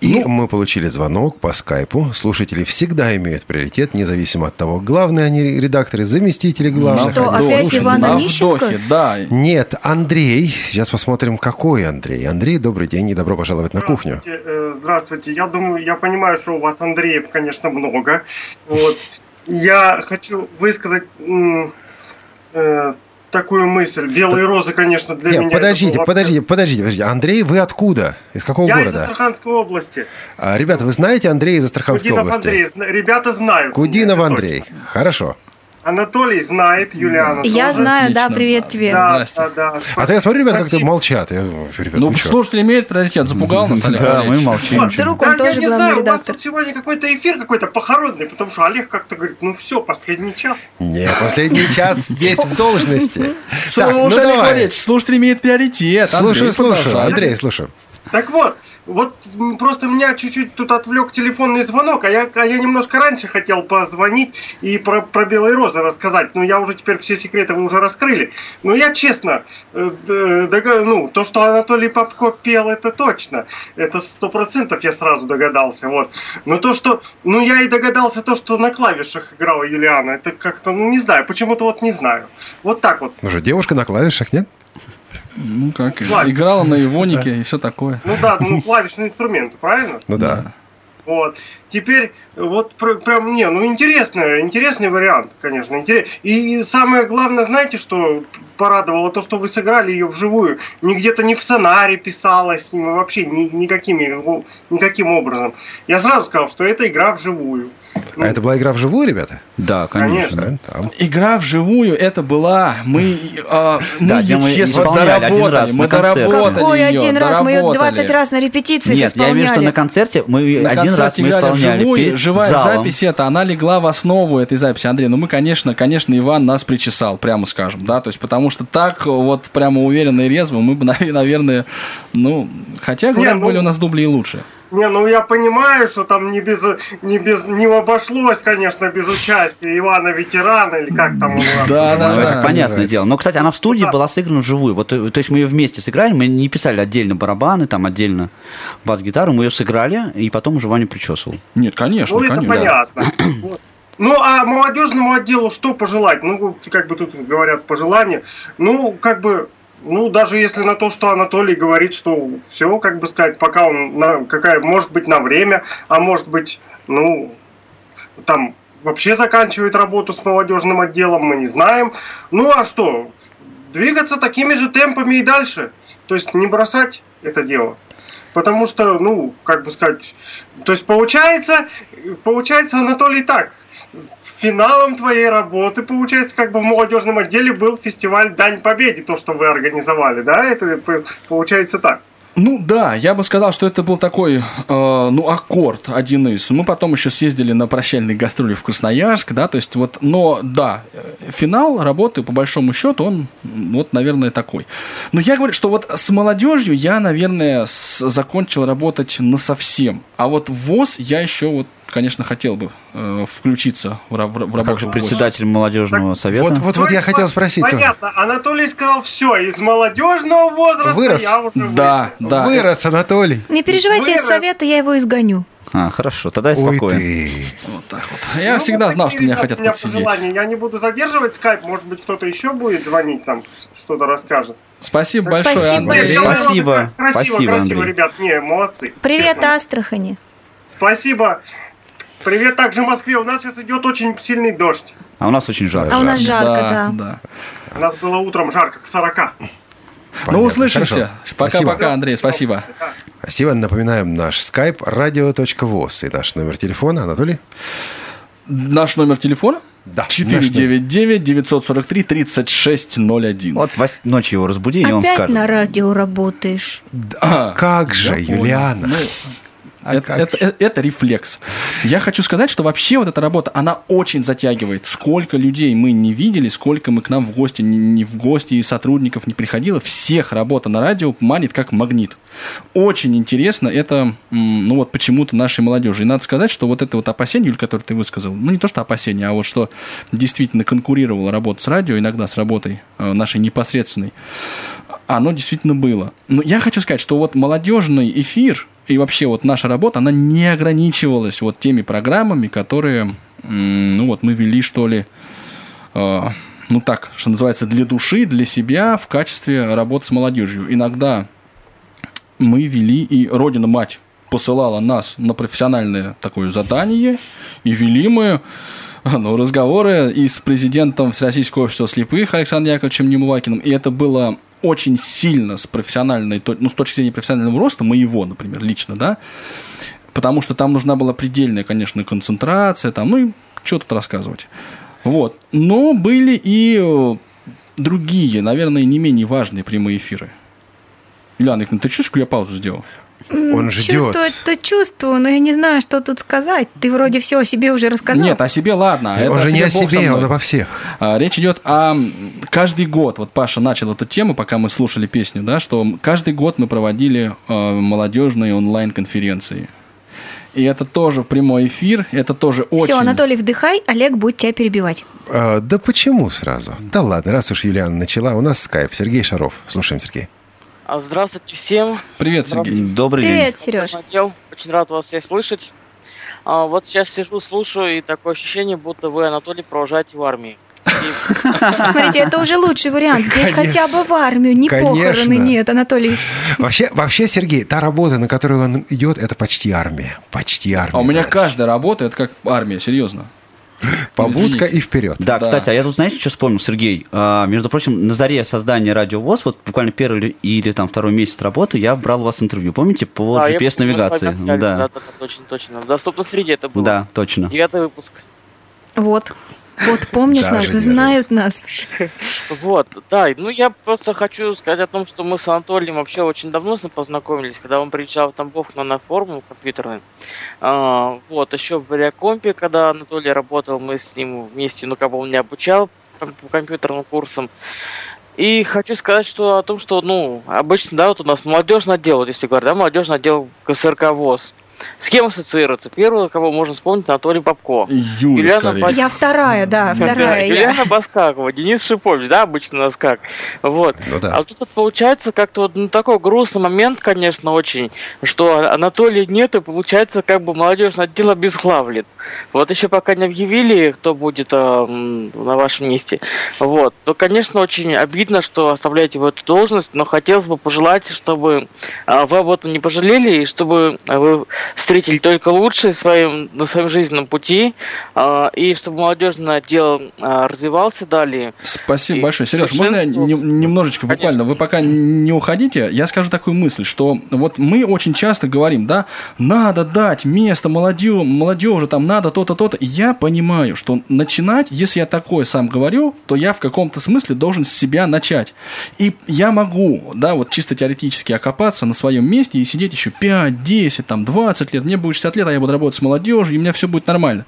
И мы получили звонок по скайпу. Слушатели всегда имеют приоритет, независимо от того, главные они редакторы, заместители главных. Что, они опять слушатели. Ивана на Мищенко? вдохе, да. Нет, Андрей. Сейчас посмотрим, какой Андрей. Андрей, добрый день и добро пожаловать на кухню. Здравствуйте, э. Я думаю, я понимаю, что у вас Андреев, конечно, много. Вот. Я хочу высказать э, такую мысль. Белые розы, конечно, для Нет, меня. подождите, было- подождите, подождите, подождите. Андрей, вы откуда? Из какого Я из города? Астраханской области. А, ребята, вы знаете Андрея из Астраханской Кудинов области? Андрей. Ребята знают. Кудинов меня, Андрей. Хорошо. Анатолий знает Юлиану. Я тоже. знаю, да, Отлично. привет тебе. Да, Здрасте. да, да. А то я смотрю, ребята, как-то молчат. Я, ребят, Ну, ну слушатель имеет приоритет, запугал нас, Олег Да, мы молчим. Вот, Вдруг Да, он я тоже не знаю, у вас редактор. тут сегодня какой-то эфир какой-то похоронный, потому что Олег как-то говорит, ну все, последний час. Не, последний час здесь в должности. Так, ну Слушай, Олег давай. Валерьевич, слушатель имеет приоритет. Слушаю. продолжай. Андрей, слушаю. Так вот, вот просто меня чуть-чуть тут отвлек телефонный звонок, а я, а я немножко раньше хотел позвонить и про, про белые розы рассказать. Но я уже теперь все секреты вы уже раскрыли. Но я честно, э, э, ну, то, что Анатолий Попко пел, это точно. Это сто процентов я сразу догадался. Вот. Но то, что... Ну, я и догадался то, что на клавишах играла Юлиана. Это как-то, ну, не знаю, почему-то вот не знаю. Вот так вот. Ну что, девушка на клавишах, нет? Ну как, Ладно. играла на Ивонике и все такое. Ну да, ну клавишный инструмент, правильно? Ну да. Вот. Теперь вот пр- прям, не, ну интересный, интересный вариант, конечно. интерес- И самое главное, знаете, что порадовало? То, что вы сыграли ее вживую. Не где-то не в сценарии писалось, вообще ни, никакими, ну, никаким образом. Я сразу сказал, что это игра вживую. Ну, А это была игра вживую, ребята? Да, конечно. Конечно. Да. Игра вживую это была, мы, а, мы Да, ее мы честно исполняли один доработали, раз мы на концерте. доработали Какой её, один раз? Мы ее доработали. 20 раз на репетициях Нет, я имею в виду, что исполняли. на концерте мы На один раз концерте мы играли исполняли вживую, живая залом. запись это, она легла в основу этой записи, Андрей. Ну мы, конечно, конечно, Иван нас причесал, прямо скажем, да, то есть потому что так вот прямо уверенно и резво мы бы, наверное, ну, хотя, говорят, ну- были у нас дубли и лучше. Не, ну я понимаю, что там не без, не без, не обошлось, конечно, без участия Ивана Ветерана или как там у нас. Да, да, Ну, это понятное дело. Но, кстати, она в студии была сыграна вживую. Вот, э, то есть мы ее вместе сыграли, мы не писали отдельно барабаны, там отдельно бас-гитару, мы ее сыграли, и потом уже Ваня причесывал. Нет, конечно, Ну, это конечно. понятно. Вот. Ну, а молодежному отделу что пожелать? Ну, как бы тут говорят пожелания. Ну, как бы, ну, даже если на то, что Анатолий говорит, что все, как бы сказать, пока он, на, какая, может быть, на время, а может быть, ну, там, вообще заканчивает работу с молодежным отделом, мы не знаем. Ну, а что? Двигаться такими же темпами и дальше. То есть не бросать это дело. Потому что, ну, как бы сказать, то есть получается, получается, Анатолий, так, финалом твоей работы, получается, как бы в молодежном отделе был фестиваль Дань Победе, то, что вы организовали, да? Это получается так. Ну да, я бы сказал, что это был такой, э, ну, аккорд один из. Мы потом еще съездили на прощальные гастроли в Красноярск, да, то есть вот, но да, э, финал работы, по большому счету, он вот, наверное, такой. Но я говорю, что вот с молодежью я, наверное, с- закончил работать на совсем. А вот ВОЗ я еще вот, конечно, хотел бы э, включиться в, в, в Как работу. же в ВОЗе. председатель молодежного совета. Вот, вот, вот я хотел спросить тоже. Понятно, Анатолий сказал, все, из молодежного возраста Вырос. я уже Да, да. Вырос, Анатолий. Не переживайте, из Вырос. совета я его изгоню. А, хорошо, тогда я Ой спокоен. ты. Вот так вот. Я Ну, всегда вот знал, что меня хотят подсидеть. пожелания. Я не буду задерживать скайп, может быть, кто-то еще будет звонить там, что-то расскажет. Спасибо большое, Спасибо. Андрей. Спасибо. Красиво, Спасибо, красиво, Андрей. ребят. Не, молодцы. Привет, честно. Астрахани. Спасибо. Привет также Москве. У нас сейчас идет очень сильный дождь. А у нас очень жарко. А у нас жарко, да. да. У нас было утром жарко, к 40. Ну, Понятно. услышимся. Хорошо. Пока-пока. Андрей, спасибо. Спасибо. Напоминаем наш skype radio.voz и наш номер телефона. Анатолий? Наш номер телефона? Да. 499-943-3601. Вот ночью его разбуди, и он Опять скажет. на радио работаешь. А, Как же, я понял. Юлиана? Ну, А это, это- это- это рефлекс. Я хочу сказать, что вообще вот эта работа, она очень затягивает. Сколько людей мы не видели, сколько мы к нам в гости, не, не в гости и сотрудников не приходило, всех работа на радио манит как магнит. Очень интересно это, ну вот почему-то нашей молодежи. И надо сказать, что вот это вот опасение, Юль, которое ты высказал, ну не то что опасение, а вот что действительно конкурировала работа с радио, иногда с работой э, нашей непосредственной, оно действительно было. Но я хочу сказать, что вот молодежный эфир и вообще вот наша работа, она не ограничивалась вот теми программами, которые, ну вот мы вели, что ли, э, ну так, что называется, для души, для себя в качестве работы с молодежью. Иногда мы вели, и Родина-Мать посылала нас на профессиональное такое задание, и вели мы ну, разговоры и с президентом Всероссийского общества слепых Александром Яковлевичем Немувакиным, и это было очень сильно с профессиональной, ну, с точки зрения профессионального роста, моего, например, лично, да, потому что там нужна была предельная, конечно, концентрация, там, ну, и что тут рассказывать. Вот. Но были и э, другие, наверное, не менее важные прямые эфиры. Ильяна Игнатьевна, ты чувствуешь, что я паузу сделал? Он ждет. Чувствую-то чувствую, но я не знаю, что тут сказать. Ты вроде все о себе уже рассказал. Нет, о себе ладно. это Он же не о себе, мной. он обо всех. А, Речь идет о каждый год. Вот Паша начал эту тему, пока мы слушали песню, да, что каждый год мы проводили э, молодежные онлайн-конференции. И это тоже прямой эфир, это тоже очень... Все, Анатолий, вдыхай, Олег будет тебя перебивать. А, да почему сразу? Да ладно, раз уж Юлиана начала, у нас скайп. Сергей Шаров. Слушаем, Сергей. А, Здравствуйте всем. Привет, Сергей. Добрый день. Привет, Сереж. Отдел. Очень рад вас всех слышать. А, вот сейчас сижу, слушаю, и такое ощущение, будто вы, Анатолий, провожаете в армии. Смотрите, это уже лучший вариант. Здесь Конечно. хотя бы в армию, не Конечно. похороны нет, Анатолий. Вообще, вообще, Сергей, та работа, на которую он идет, это почти армия. Почти армия. А у меня товарищ. каждая работа, это как армия, серьезно. Побудка и вперед. Да, Да. кстати, а я тут, знаете, что вспомнил, Сергей? А, между прочим, на заре создания Радио ВОЗ, вот буквально первый или, там второй месяц работы, я брал у вас интервью, помните, по с GPS-навигации? да, да, точно, точно. В доступной среде это было. да, точно. Девятый выпуск. Вот. Вот помнят Даже нас, не знают нас. Вот, да, ну я просто хочу сказать о том, что мы с Анатолием вообще очень давно с ним познакомились, когда он приезжал в Тамбов на, на форум компьютерный. А, вот, еще в Вариакомпе, когда Анатолий работал, мы с ним вместе, ну, как бы он меня обучал по по компьютерным курсам. И хочу сказать, что о том, что, ну, обычно, да, вот у нас молодежный отдел, вот если говорить, да, молодежный отдел КСРК ВОЗ. С кем ассоциируется? Первого, кого можно вспомнить, Анатолий Попко. Юля, Юлиана скорее. Я вторая, да, вторая. Юлиана Баскакова, Денис Шипович, да, обычно у нас как. Вот. Ну да. А тут вот получается как-то вот ну, такой грустный момент, конечно, очень, что Анатолия нет, и получается как бы молодежный отдел обезглавлен. Вот еще пока не объявили, кто будет м, на вашем месте. Вот. То, конечно, очень обидно, что оставляете вы эту должность, но хотелось бы пожелать, чтобы а, вы об этом не пожалели, и чтобы вы встретили только лучшее в своем, на своем жизненном пути, а, и чтобы молодежный отдел а, развивался далее. Спасибо И большое. Сереж, можно я не- немножечко Конечно. буквально, вы пока не уходите, я скажу такую мысль, что вот мы очень часто говорим, да, надо дать место молодежи, молодежи там надо то-то, то-то. Я понимаю, что начинать, если я такое сам говорю, то я в каком-то смысле должен с себя начать. И я могу, да, вот чисто теоретически окопаться на своем месте и сидеть еще 5, 10, там, 20 лет. Мне будет 60 лет, а я буду работать с молодежью, и у меня все будет нормально.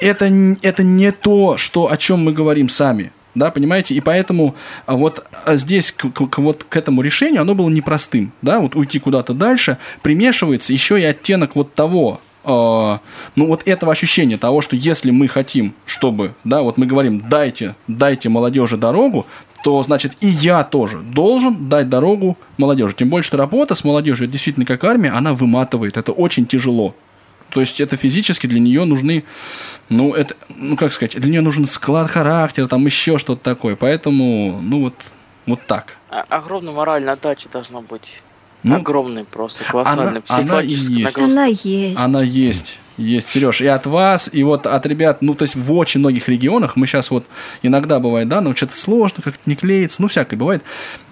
Это, это не то, что, о чем мы говорим сами. Да, понимаете? И поэтому а, вот а, здесь к, к- вот к этому решению оно было непростым. Да, вот уйти куда-то дальше, примешивается еще и оттенок вот того, а, ну вот этого ощущения того, что если мы хотим, чтобы, да, вот мы говорим, дайте, дайте молодежи дорогу, то значит и я тоже должен дать дорогу молодежи. Тем более, что работа с молодежью, действительно как армия, она выматывает, это очень тяжело. То есть это физически для нее нужны, ну это, ну как сказать, для нее нужен склад характера, там еще что-то такое. Поэтому, ну вот, вот так. А- Огромная моральная отдача должна быть. Ну, Огромный просто, колоссальный, она и психологическая есть. нагрузка. Она есть. Она есть. Есть, Сереж, и от вас, и вот от ребят, ну, то есть в очень многих регионах, мы сейчас вот, иногда бывает, да, ну, что-то сложно, как-то не клеится, ну, всякое бывает,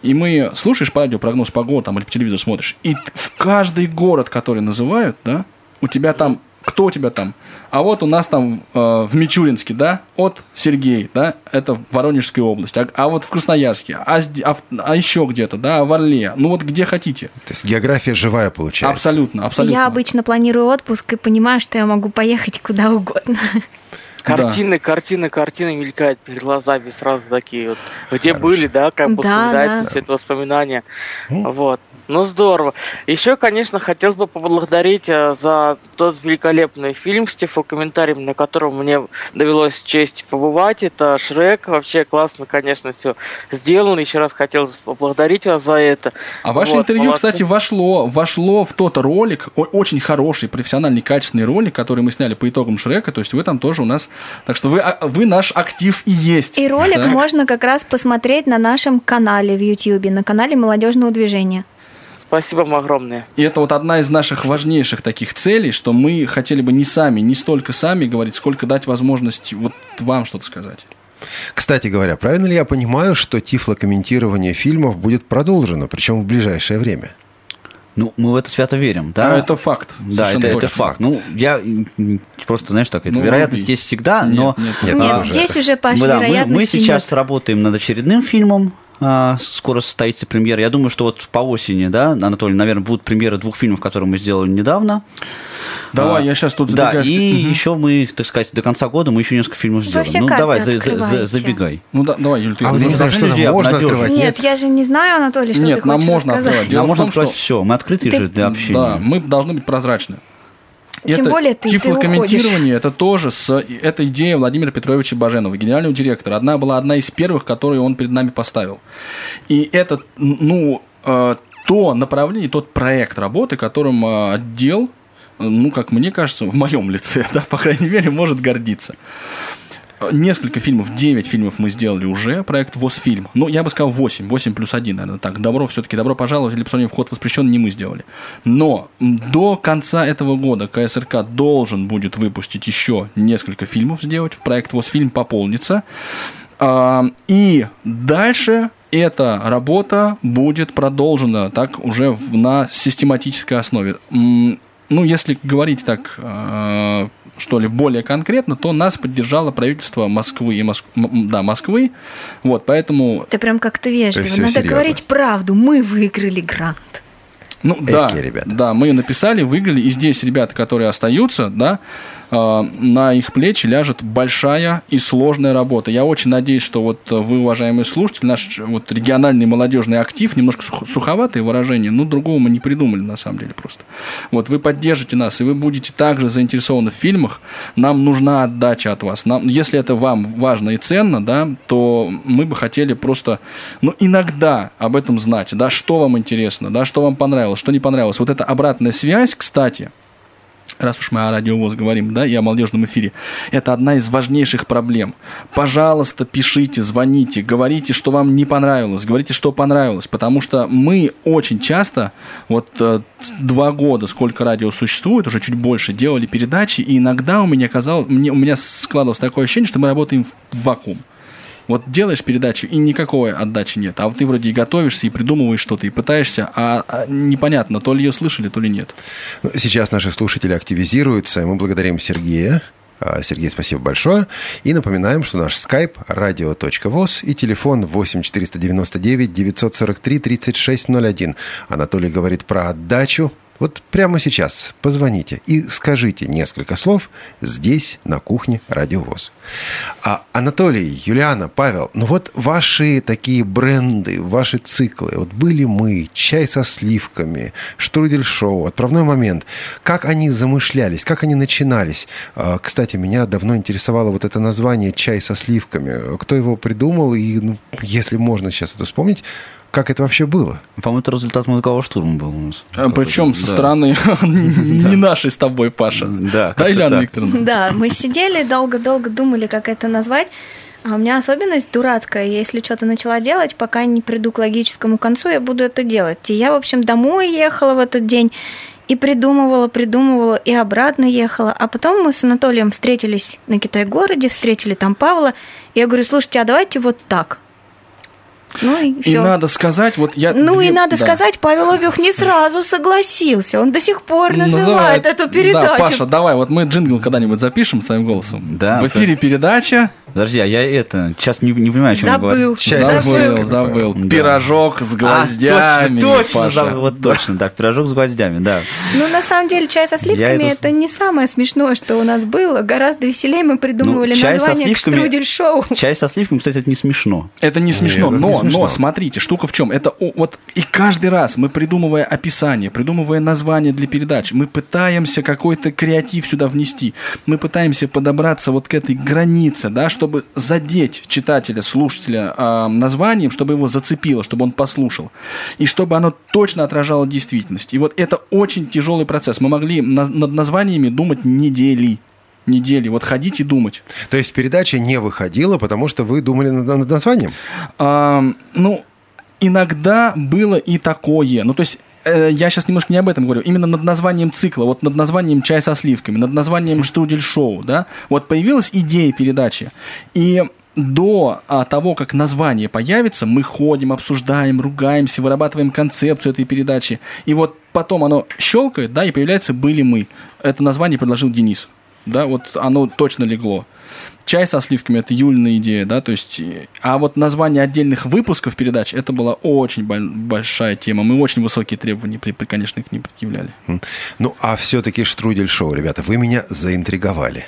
и мы слушаешь по радио прогноз погоды, там, или по телевизору смотришь, и в каждый город, который называют, да, у тебя там, кто у тебя там? А вот у нас там э, в Мичуринске, да, от Сергей, да, это Воронежская область, а, а вот в Красноярске, а, а, а еще где-то, да, в Орле, ну, вот где хотите. То есть география живая получается. Абсолютно, абсолютно. Я обычно планирую отпуск и понимаю, что я могу поехать куда угодно. Картины, картины, картины мелькают перед глазами сразу такие вот. Где Хорошо. были, да, как бы Да, вспоминается да. все это воспоминания. Вот. Ну здорово. Еще, конечно, хотелось бы поблагодарить э, за тот великолепный фильм с тифлокомментарием, на котором мне довелось честь побывать. Это Шрек. Вообще классно, конечно, все сделано. Еще раз хотел поблагодарить вас за это. А ваше Вот, интервью, молодцы. кстати, вошло, вошло в тот ролик, очень хороший, профессиональный, качественный ролик, который мы сняли по итогам Шрека. То есть вы там тоже у нас. Так что вы, а, вы наш актив и есть. И ролик Да? можно как раз посмотреть на нашем канале в YouTube, на канале Молодежного движения. Спасибо вам огромное. И это вот одна из наших важнейших таких целей, что мы хотели бы не сами, не столько сами говорить, сколько дать возможность вот вам что-то сказать. Кстати говоря, правильно ли я понимаю, что тифлокомментирование фильмов будет продолжено, причем в ближайшее время? Ну, мы в это свято верим, да? А это факт. Да, это, это факт. Ну, я просто, знаешь, так, это Ну, вероятность вроде- есть всегда, Нет, но... нет, Нет, Нет, здесь уже, Паш, мы, да, мы, мы сейчас нет. работаем над очередным фильмом. А, скоро состоится премьера. Я думаю, что вот по осени, да, Анатолий, наверное, будут премьеры двух фильмов, которые мы сделали недавно. Давай, А, я сейчас тут Да, забегаю. и Мгм. еще мы, так сказать, до конца года мы еще несколько фильмов Вы сделаем. ну, давай, за- за- забегай. Ну да, давай, Юль, ты. А я не знаю, что нам можно открывать. Нет, я же не знаю, Анатолий, что Нет, ты нам хочешь можно открывать. Дело Нам можно том, открыть что- все. Мы открыты Ты- же для общения. Да, мы должны быть прозрачны. Тем это более ты- ты тифлокомментирование это тоже с это идея Владимира Петровича Баженова, генерального директора. Одна была одна из первых, которую он перед нами поставил. И это, ну, э, то направление, тот проект работы, которым э, отдел, э, ну, как мне кажется, в моем лице, да, по крайней мере, может гордиться. Несколько фильмов, 9 фильмов мы сделали уже, проект ВОЗ-фильм. Ну, я бы сказал 8, 8 плюс 1, наверное, так. Добро все-таки, добро пожаловать, или псевдоним вход воспрещен, не мы сделали. Но до конца этого года КСРК должен будет выпустить еще несколько фильмов сделать. В проект ВОЗ-фильм пополнится. А, И дальше эта работа будет продолжена так уже на систематической основе. Ну, если говорить так, э, что ли, более конкретно, то нас поддержало правительство Москвы и Моск- да, Москвы. Вот, поэтому, Ты прям как-то вежливо. Надо серьезно. говорить правду. Мы выиграли грант. ну да, Экие ребята. да, мы написали, выиграли, и здесь ребята, которые остаются, да, на их плечи ляжет большая и сложная работа. Я очень надеюсь, что вот э, вы, уважаемые слушатели, наш вот региональный молодежный актив, немножко сух- суховатое выражение, но другого мы не придумали на самом деле просто. Вот вы поддержите нас, и вы будете также заинтересованы в фильмах, нам нужна отдача от вас. Нам, если это вам важно и ценно, да, то мы бы хотели просто, ну, иногда об этом знать, да, что вам интересно, да, что вам понравилось, что не понравилось. Вот эта обратная связь, кстати, раз уж мы о радиовоз говорим, да, и о молодежном эфире, это одна из важнейших проблем. Пожалуйста, пишите, звоните, говорите, что вам не понравилось, говорите, что понравилось, потому что мы очень часто, вот э, два года, сколько радио существует, уже чуть больше, делали передачи, и иногда у меня казалось, мне, у меня складывалось такое ощущение, что мы работаем в, вакуум. Вот делаешь передачу, и никакой отдачи нет. А вот ты вроде и готовишься, и придумываешь что-то, и пытаешься, а, а непонятно, то ли ее слышали, то ли нет. Ну, Сейчас наши слушатели активизируются, и мы благодарим Сергея. А, Сергей, спасибо большое. И напоминаем, что наш скайп radio.voz и телефон 8 499 943 3601. Анатолий говорит про отдачу. Вот прямо сейчас позвоните и скажите несколько слов здесь, на кухне Радиовоз. А Анатолий, Юлиана, Павел, ну вот ваши такие бренды, ваши циклы, вот были мы, чай со сливками, штрудель-шоу, отправной момент, как они замышлялись, как они начинались? А, Кстати, меня давно интересовало вот это название «чай со сливками». Кто его придумал и, ну, если можно сейчас это вспомнить, как это вообще было? По-моему, это результат мозгового штурма был у нас. Причем со Да. стороны не нашей с тобой, Паша. Да, Да, Ильяна. Викторовна? Да, мы сидели, долго-долго думали, как это назвать. А у меня особенность дурацкая. Я Если что-то начала делать, пока не приду к логическому концу, я буду это делать. И я, в общем, домой ехала в этот день и придумывала, придумывала, и обратно ехала. А потом мы с Анатолием встретились на Китай-городе, встретили там Павла. И я говорю, слушайте, а давайте вот так. Ну и И все. надо сказать, вот я... Ну две- и надо да. сказать, Павел Обюх не сразу согласился. Он до сих пор называет, эту передачу. Да, Паша, давай, вот мы джингл когда-нибудь запишем своим голосом. Да, В эфире передача. Подожди, а я это, сейчас не, не понимаю, о чем я Забыл. говорю. Чай забыл, забыл. забыл. Да. Пирожок с гвоздями. А, точно, точно, Паша. забыл, вот точно, да, пирожок с гвоздями, да. Ну, на самом деле, чай со сливками Я это... это- не самое смешное, что у нас было. Гораздо веселее мы придумывали Ну, чай со название к сливками- штрудель-шоу. Чай со сливками, кстати, это не смешно. Это не смешно, но, смешно. но смотрите, штука в чем? Это вот и каждый раз мы придумывая описание, придумывая название для передач, мы пытаемся какой-то креатив сюда внести, мы пытаемся подобраться вот к этой границе, да, чтобы задеть читателя, слушателя а, названием, чтобы его зацепило, чтобы он послушал, и чтобы оно точно отражало действительность. И вот это очень тяжелый процесс. Мы могли на- над названиями думать недели. Недели. Вот ходить и думать. То есть передача не выходила, потому что вы думали над, над названием? Ам, ну, иногда было и такое. Ну, то есть, э, я сейчас немножко не об этом говорю. Именно над названием цикла, вот над названием «Чай со сливками», над названием «Штрудель-шоу», да, вот появилась идея передачи. И до а, того, как название появится, мы ходим, обсуждаем, ругаемся, вырабатываем концепцию этой передачи. И вот потом оно щелкает, да, и появляется «Были мы». Это название предложил Денис. Да, вот оно точно легло. Чай со сливками – это Юльная идея, да, то есть... А вот название отдельных выпусков передач – это была очень боль- большая тема. Мы очень высокие требования, при, конечно, к ним предъявляли. Ну, а все-таки штрудель-шоу, ребята, вы меня заинтриговали.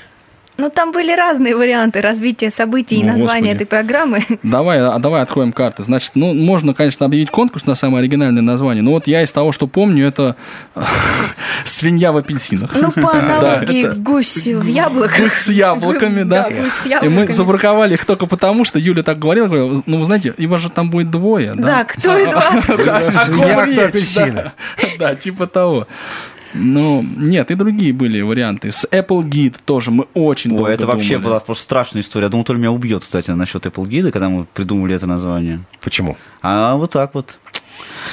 Ну, там были разные варианты развития событий и Ну, названия господи. этой программы. Давай, а, давай откроем карты. Значит, ну, можно, конечно, объявить конкурс на самое оригинальное название, но вот я из того, что помню, это свинья в апельсинах. Ну, по Да, аналогии это гусь в яблоках. Гусь с яблоками, да. гусь с И мы забраковали их только потому, что Юля так говорила, говорила, ну, вы знаете, и вас же там будет двое, да? Да, кто из вас? Свинья, кто да. Да, типа того. Ну, нет, и другие были варианты. С Applegate тоже мы очень Ой, долго это вообще думали. была просто страшная история. Я думал, Толя меня убьет, кстати, насчет Apple Guide, когда мы придумали это название. Почему? А вот так вот.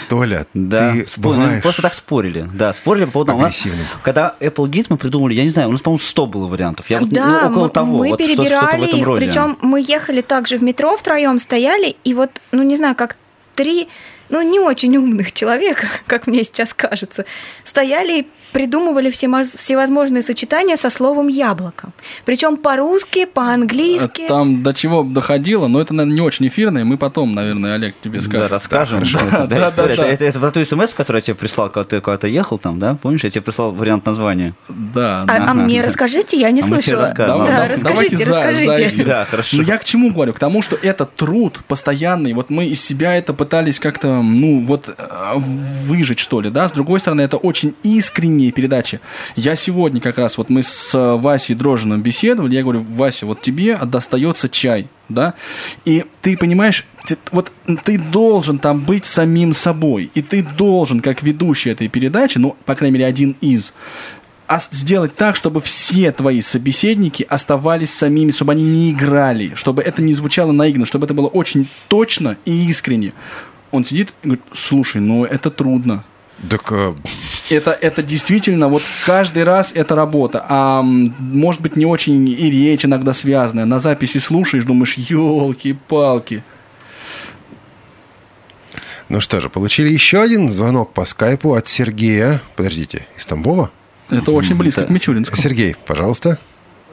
Толя, Да, ты спо- ну, бываешь просто так спорили. Да, спорили по поводу... у нас-. Когда Apple Guide мы придумали, я не знаю, у нас, по-моему, 100 было вариантов. Я вот, да, ну, около мы, того, мы вот что- перебирали что-то в этом их, роде. причем мы ехали также в метро втроем стояли, и вот, ну не знаю, как три, ну не очень умных человека, как мне сейчас кажется, стояли придумывали всевозможные сочетания со словом яблоко. Причем по-русски, по-английски. Там до чего доходило, но это, наверное, не очень эфирное. Мы потом, наверное, Олег тебе Да, скажет. расскажем. Да, Да, да, да. Это, это, это про ту смс, которую я тебе прислал, когда ты куда-то ехал там, да? Помнишь, я тебе прислал вариант названия? Да, А, да. а мне расскажите, я не А слышала. Да, расскажите, расскажите. за- Да, хорошо. Ну, я к чему говорю? К тому, что это труд постоянный. Вот мы из себя это пытались как-то, ну, вот, э, выжить, что ли, да? С другой стороны, это очень искренние передачи. Я сегодня как раз, вот мы с э, Васей Дрожиным беседовали, я говорю, Вася, вот тебе достается чай, да? И ты понимаешь, вот ты должен там быть самим собой, и ты должен, как ведущий этой передачи, ну, по крайней мере, один из, а сделать так, чтобы все твои собеседники оставались самими, чтобы они не играли, чтобы это не звучало наигранно, чтобы это было очень точно и искренне. Он сидит и говорит, слушай, ну это трудно. Так, э, Это, это действительно, вот каждый раз это работа. А может быть, не очень и речь иногда связанная. На записи слушаешь, думаешь, елки-палки. ну что же, получили еще один звонок по скайпу от Сергея. Подождите, из Тамбова? Это очень близко к Мичуринскому. Сергей, пожалуйста.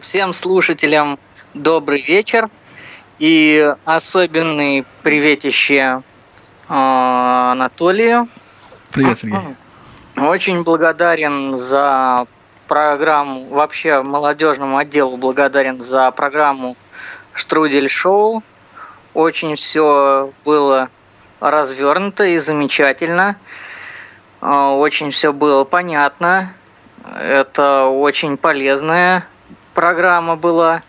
Всем слушателям добрый вечер и особенный приветище э, Анатолию. Привет, Сергей. Очень благодарен за программу, вообще молодежному отделу благодарен за программу Штрудель Шоу. Очень все было развернуто и замечательно. Э, Очень все было понятно. Это очень полезная программа была.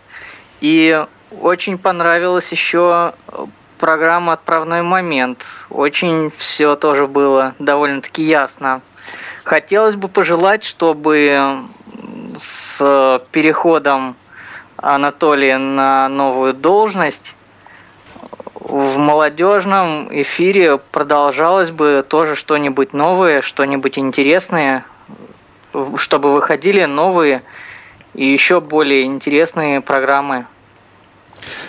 И очень понравилась еще программа «Отправной момент». Очень все тоже было довольно-таки ясно. Хотелось бы пожелать, чтобы с переходом Анатолия на новую должность в молодежном эфире продолжалось бы тоже что-нибудь новое, что-нибудь интересное, чтобы выходили новые и еще более интересные программы.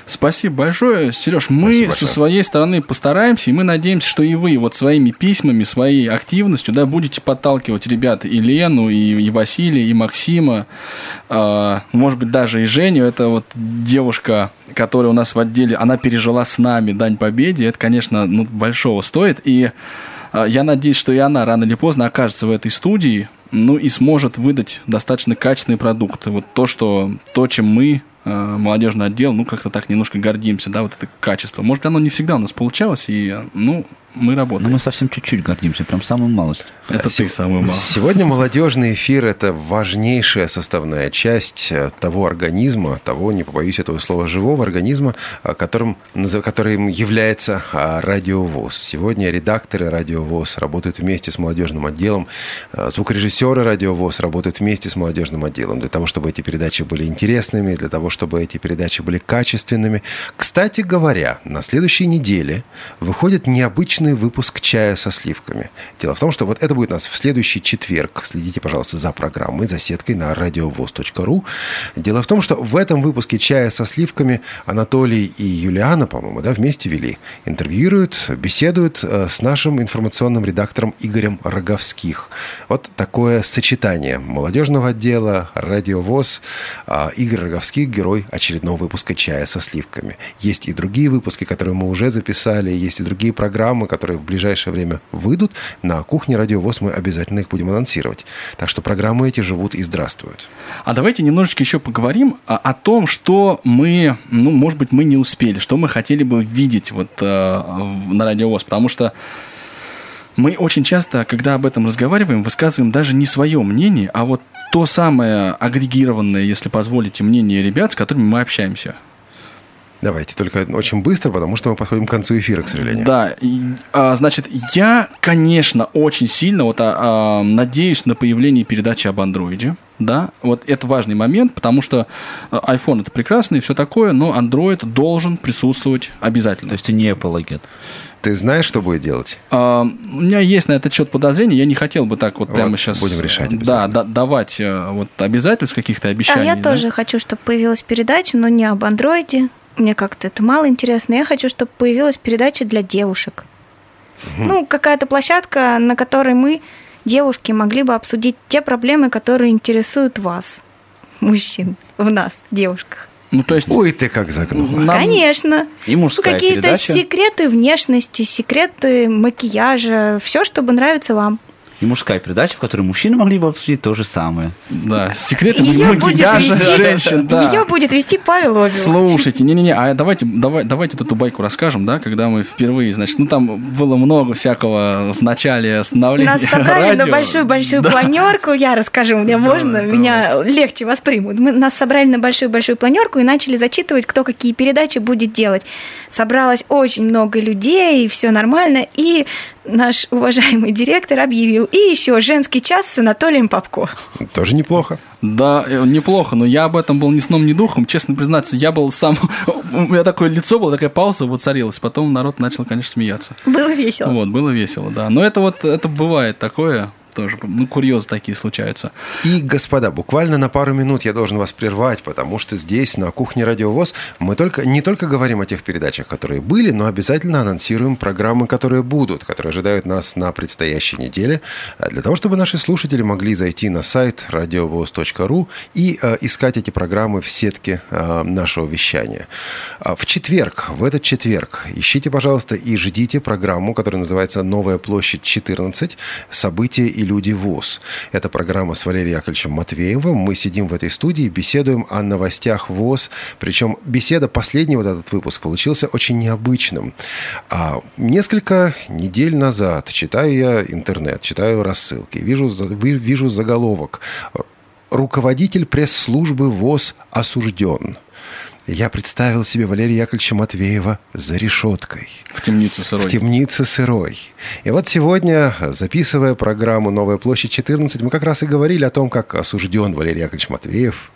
Спасибо большое, Сереж. Мы Спасибо со большое. своей стороны постараемся, и мы надеемся, что и вы вот своими письмами, своей активностью, да, будете подталкивать ребят и Лену, и, и Василия, и Максима, а, может быть, даже и Женю. Это вот девушка, которая у нас в отделе, она пережила с нами Дань Победе. Это, конечно, ну, большого стоит. И а, я надеюсь, что и она рано или поздно окажется в этой студии, ну и сможет выдать достаточно качественный продукт. Вот то, что, то, чем мы, э, молодежный отдел, ну как-то так немножко гордимся, да, вот это качество. Может, оно не всегда у нас получалось, и, э, ну, мы работаем. мы совсем чуть-чуть гордимся, прям самую малость. это ты самый малый. Сегодня молодежный эфир – это важнейшая составная часть э, того организма, того, не побоюсь этого слова, живого организма, э, которым, которым является а, радиовоз. Сегодня редакторы радиовоз работают вместе с молодежным отделом, э, звукорежиссеры радиовоз работают вместе с молодежным отделом для того, чтобы эти передачи были интересными, для того, чтобы эти передачи были качественными. Кстати говоря, на следующей неделе выходит необычный необычный выпуск «Чая со сливками». Дело в том, что вот это будет у нас в следующий четверг. Следите, пожалуйста, за программой, за сеткой на радиовоз.ру. Дело в том, что в этом выпуске «Чая со сливками» Анатолий и Юлиана, по-моему, да, вместе вели. Интервьюируют, беседуют э, с нашим информационным редактором Игорем Роговских. Вот такое сочетание молодежного отдела, радиовоз, а, Игорь Роговских, герой очередного выпуска «Чая со сливками». Есть и другие выпуски, которые мы уже записали, есть и другие программы, которые в ближайшее время выйдут. На кухне радиовоз мы обязательно их будем анонсировать. Так что программы эти живут и здравствуют. А давайте немножечко еще поговорим о, о том, что мы, ну, может быть, мы не успели, что мы хотели бы видеть вот э, на радиовоз, потому что мы очень часто, когда об этом разговариваем, высказываем даже не свое мнение, а вот то самое агрегированное, если позволите, мнение ребят, с которыми мы общаемся. Давайте, только очень быстро, потому что мы подходим к концу эфира, к сожалению. Да, и, а, значит, я, конечно, очень сильно вот, а, а, надеюсь на появление передачи об андроиде. Да, вот это важный момент, потому что а, iPhone это прекрасно и все такое, но Android должен присутствовать обязательно. То есть ты не апологет. Ты знаешь, что будет делать? А, у меня есть на этот счет подозрения, я не хотел бы так вот прямо Вот, сейчас... будем решать Да, да, давать э, вот обязательств каких-то А обещаний. я да. тоже хочу, чтобы появилась передача, но не об андроиде. Мне как-то это мало интересно. Я хочу, чтобы появилась передача для девушек. Ну, какая-то площадка, на которой мы, девушки, могли бы обсудить те проблемы, которые интересуют вас, мужчин, в нас, девушках. Ну, то есть... Ой, ты как загнула. Конечно. И Ну, мужская какие-то передача. секреты внешности, секреты макияжа, все, чтобы нравится вам. И мужская передача, в которой мужчины могли бы обсудить то же самое. Да, секреты будет макияжа вести- женщин, да. Ее будет вести Павел Обиух. Слушайте, не-не-не, а давайте, давай, давайте эту байку расскажем, да, когда мы впервые, значит, ну там было много всякого в начале становления Нас собрали на радио. большую-большую Да. планерку. Я расскажу, мне можно, меня легче воспримут. Мы нас собрали на большую-большую планерку и начали зачитывать, кто какие передачи будет делать. Собралось очень много людей, и все нормально. И наш уважаемый директор объявил. И еще женский час с Анатолием Попко. Тоже неплохо. Да, э, неплохо, но я об этом был ни сном, ни духом. Честно признаться, я был сам... У меня такое лицо было, такая пауза воцарилась. Потом народ начал, конечно, смеяться. Было весело. Вот, было весело, да. Но это вот, это бывает такое тоже, ну, курьезы такие случаются. И, господа, буквально на пару минут я должен вас прервать, потому что здесь, на кухне Радиовоз, мы только, не только говорим о тех передачах, которые были, но обязательно анонсируем программы, которые будут, которые ожидают нас на предстоящей неделе, а для того, чтобы наши слушатели могли зайти на сайт radiovoz.ru и э, искать эти программы в сетке э, нашего вещания. А В четверг, в этот четверг, ищите, пожалуйста, и ждите программу, которая называется «Новая площадь 14. События и люди ВОЗ». Это программа с Валерием Яковлевичем Матвеевым. Мы сидим в этой студии, беседуем о новостях ВОЗ. Причем беседа, последний вот этот выпуск, получился очень необычным. А несколько недель назад читаю я интернет, читаю рассылки, вижу, вижу заголовок «Руководитель пресс-службы ВОЗ осужден». Я представил себе Валерия Яковлевича Матвеева за решеткой. В темнице сырой. В темнице сырой. И вот сегодня, записывая программу «Новая площадь 14», мы как раз и говорили о том, как осужден Валерий Яковлевич Матвеев,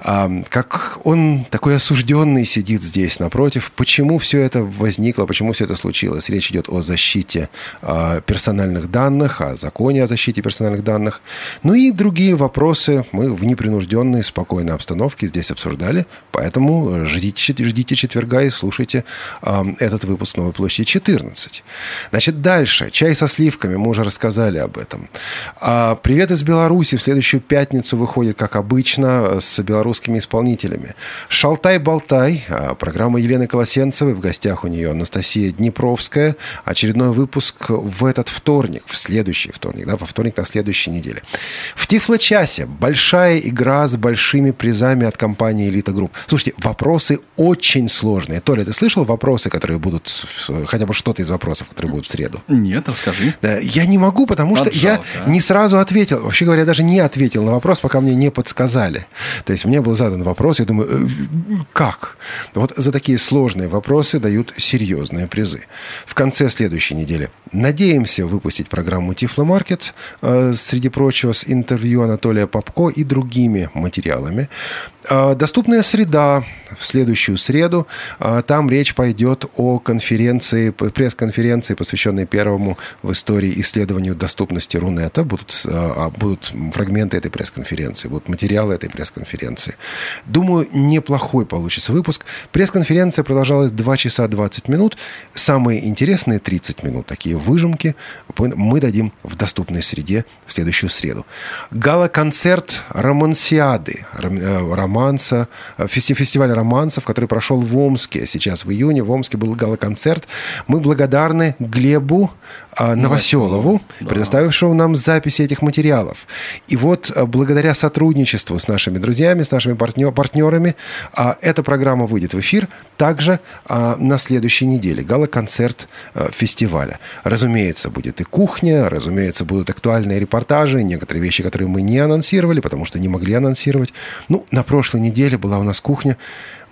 а, как он такой осужденный сидит здесь напротив, почему все это возникло, почему все это случилось. Речь идет о защите а, персональных данных, о законе о защите персональных данных. Ну и другие вопросы мы в непринужденной, спокойной обстановке здесь обсуждали, поэтому ждите, ждите четверга и слушайте а, этот выпуск «Новой площади 14». Значит, дальше. Чай со сливками. Мы уже рассказали об этом. А, «Привет из Беларуси» в следующую пятницу выходит, как обычно, с белорусскими исполнителями. «Шалтай-болтай». а, Программа Елены Колосенцевой. В гостях у нее Анастасия Днепровская. Очередной выпуск в этот вторник, в следующий вторник, да, во вторник на следующей неделе. В Тифло-часе большая игра с большими призами от компании «Элита Групп». Слушайте, вопросы очень сложные. Толя, ты слышал вопросы, которые будут, хотя бы что-то из вопросов, которые будут в среду? Нет, расскажи. Да, я не могу, потому что Вот я жалко, а. не сразу ответил. Вообще говоря, даже не ответил на вопрос, пока мне не подсказали. То есть мне был задан вопрос, я думаю, «Э, как? Вот за такие сложные вопросы дают серьезные призы. В конце следующей недели надеемся выпустить программу Тифломаркет, э, среди прочего, с интервью Анатолия Попко и другими материалами. А, Доступная среда в следующую среду. А, Там речь пойдет о конференции, пресс-конференции, посвященной первому в истории исследованию доступности Рунета. Будут, а, будут фрагменты этой пресс-конференции, будут материалы этой пресс-конференции. Думаю, неплохой получится выпуск. Пресс-конференция продолжалась 2 часа 20 минут. Самые интересные 30 минут, такие выжимки, мы дадим в доступной среде в следующую среду. Гала-концерт романсиады, э, романса, э, фестиваль романсов, который прошел в Омске. Сейчас в июне в Омске был гала-концерт. Мы благодарны Глебу Новоселову, да. предоставившему нам записи этих материалов. И вот а, благодаря сотрудничеству с нашими друзьями, с нашими партнер, партнерами, а, эта программа выйдет в эфир также на следующей неделе. Гала-концерт фестиваля. Разумеется, будет и кухня, разумеется, будут актуальные репортажи, некоторые вещи, которые мы не анонсировали, потому что не могли анонсировать. Ну, на прошлой неделе была у нас кухня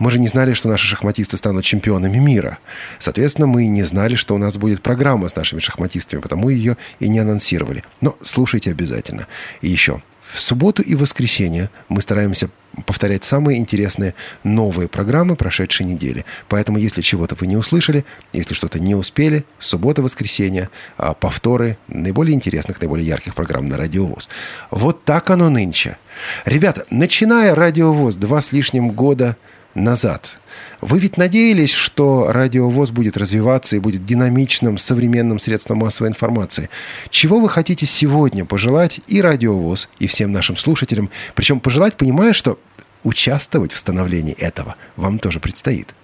мы же не знали, что наши шахматисты станут чемпионами мира. Соответственно, мы не знали, что у нас будет программа с нашими шахматистами, потому ее и не анонсировали. Но слушайте обязательно. И еще. В субботу и воскресенье мы стараемся повторять самые интересные новые программы прошедшей недели. Поэтому, если чего-то вы не услышали, если что-то не успели, суббота, воскресенье, а, повторы наиболее интересных, наиболее ярких программ на Радиовоз. Вот так оно нынче. Ребята, начиная Радиовоз два с лишним года – назад. Вы ведь надеялись, что радиовоз будет развиваться и будет динамичным, современным средством массовой информации. Чего вы хотите сегодня пожелать и радиовоз, и всем нашим слушателям? Причем пожелать, понимая, что участвовать в становлении этого вам тоже предстоит.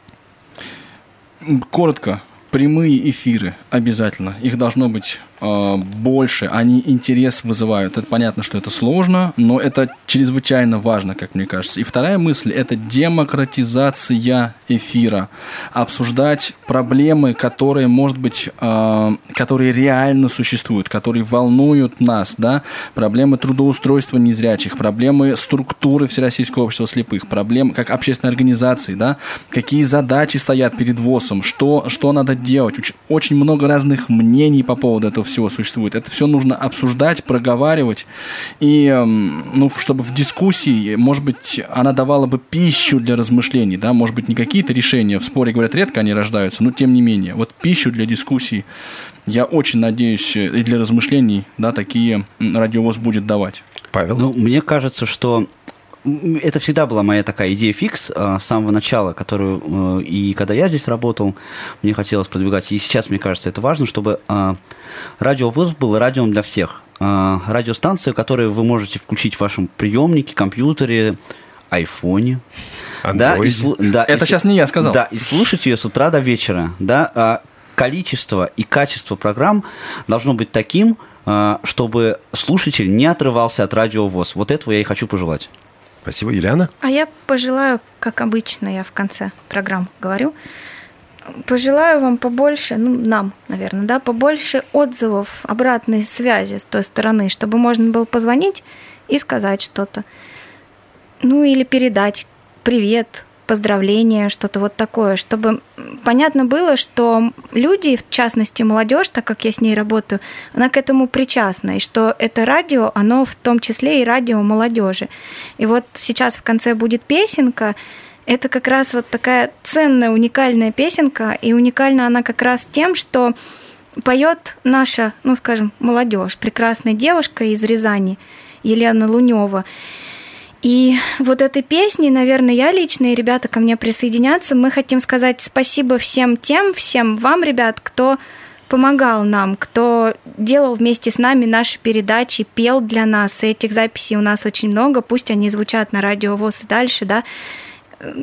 Коротко. Прямые эфиры обязательно. Их должно быть больше, они интерес вызывают. Это понятно, что это сложно, но это чрезвычайно важно, как мне кажется. И вторая мысль – это демократизация эфира. Обсуждать проблемы, которые, может быть, э, которые реально существуют, которые волнуют нас, да, проблемы трудоустройства незрячих, проблемы структуры Всероссийского общества слепых, проблемы как общественной организации, да, какие задачи стоят перед ВОЗом, что, что надо делать. Очень много разных мнений по поводу этого всего существует. Это все нужно обсуждать, проговаривать, и, эм, ну, чтобы в дискуссии, может быть, она давала бы пищу для размышлений, да, может быть, не какие-то решения, в споре, говорят, редко они рождаются, но тем не менее, вот пищу для дискуссий, я очень надеюсь, и для размышлений, да, такие радиовоз будет давать. Павел? Ну, мне кажется, что это всегда была моя такая идея фикс а, с самого начала, которую э, и когда я здесь работал, мне хотелось продвигать. И сейчас, мне кажется, это важно, чтобы а, радиовоз был радио для всех. А, радиостанция, которую вы можете включить в вашем приемнике, компьютере, айфоне. Да, и, да, это и, сейчас не я сказал. Да, и слушать ее с утра до вечера. Да, количество и качество программ должно быть таким, чтобы слушатель не отрывался от радиовоз. Вот этого я и хочу пожелать. Спасибо, Юлиана. А я пожелаю, как обычно я в конце программ говорю, пожелаю вам побольше, ну, нам, наверное, да, побольше отзывов, обратной связи с той стороны, чтобы можно было позвонить и сказать что-то. Ну, или передать привет, поздравления, что-то вот такое, чтобы понятно было, что люди, в частности молодежь, так как я с ней работаю, она к этому причастна, и что это радио, оно в том числе и радио молодежи. И вот сейчас в конце будет песенка, это как раз вот такая ценная, уникальная песенка, и уникальна она как раз тем, что поет наша, ну скажем, молодежь, прекрасная девушка из Рязани, Елена Лунева. И вот этой песней, наверное, я лично и ребята ко мне присоединятся. Мы хотим сказать спасибо всем тем, всем вам, ребят, кто помогал нам, кто делал вместе с нами наши передачи, пел для нас. Этих записей у нас очень много, пусть они звучат на радио ВОЗ и дальше, да.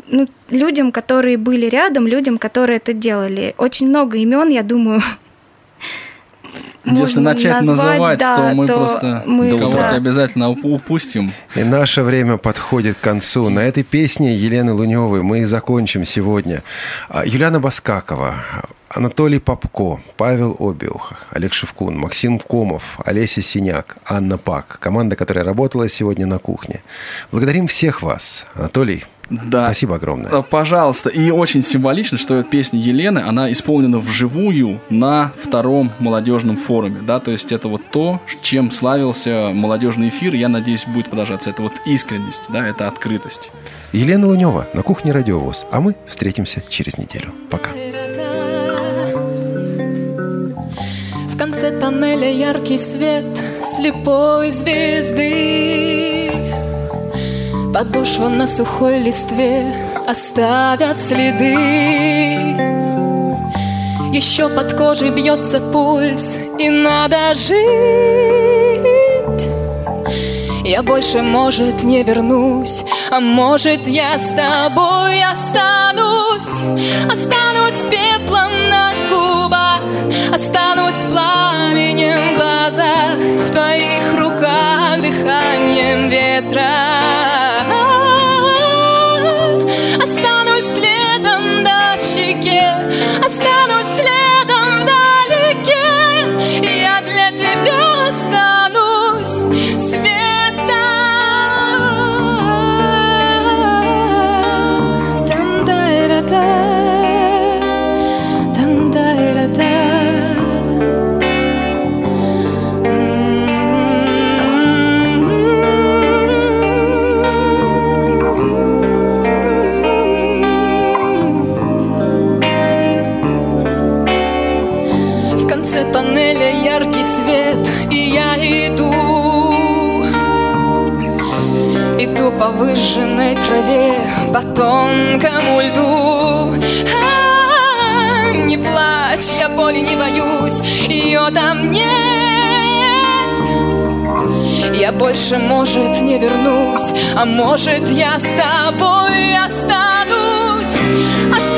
Ну, людям, которые были рядом, людям, которые это делали. Очень много имен, я думаю, если начать назвать, называть, да, то мы то просто мы, кого-то да. обязательно упустим. И наше время подходит к концу. На этой песне Елены Луневой мы и закончим сегодня. А, Юлиана Баскакова, Анатолий Попко, Павел Обиух, Олег Шевкун, Максим Комов, Олеся Синяк, Анна Пак. Команда, которая работала сегодня на кухне. Благодарим всех вас. Анатолий, Да. Спасибо огромное. Э, Пожалуйста. И очень символично, что песня Елены, она исполнена вживую на втором молодежном форуме. Да, то есть это вот то, чем славился молодежный эфир. Я надеюсь, будет продолжаться. Это вот искренность, да, это открытость. Елена Лунева на кухне Радиовоз. А мы встретимся через неделю. Пока. В конце тоннеля яркий свет слепой звезды. Подошва на сухой листве оставят следы. Еще под кожей бьется пульс, и надо жить. Я больше, может, не вернусь, а может, я с тобой останусь. Останусь пеплом на губах, останусь пламенем в глазах, в твоих руках дыханием ветра. Останусь следом конце тоннеля яркий свет, и я иду. Иду по выжженной траве, по тонкому льду. А, Не плачь, я боли не боюсь, ее там нет. Я больше, может, не вернусь, а может, я с тобой останусь. Останусь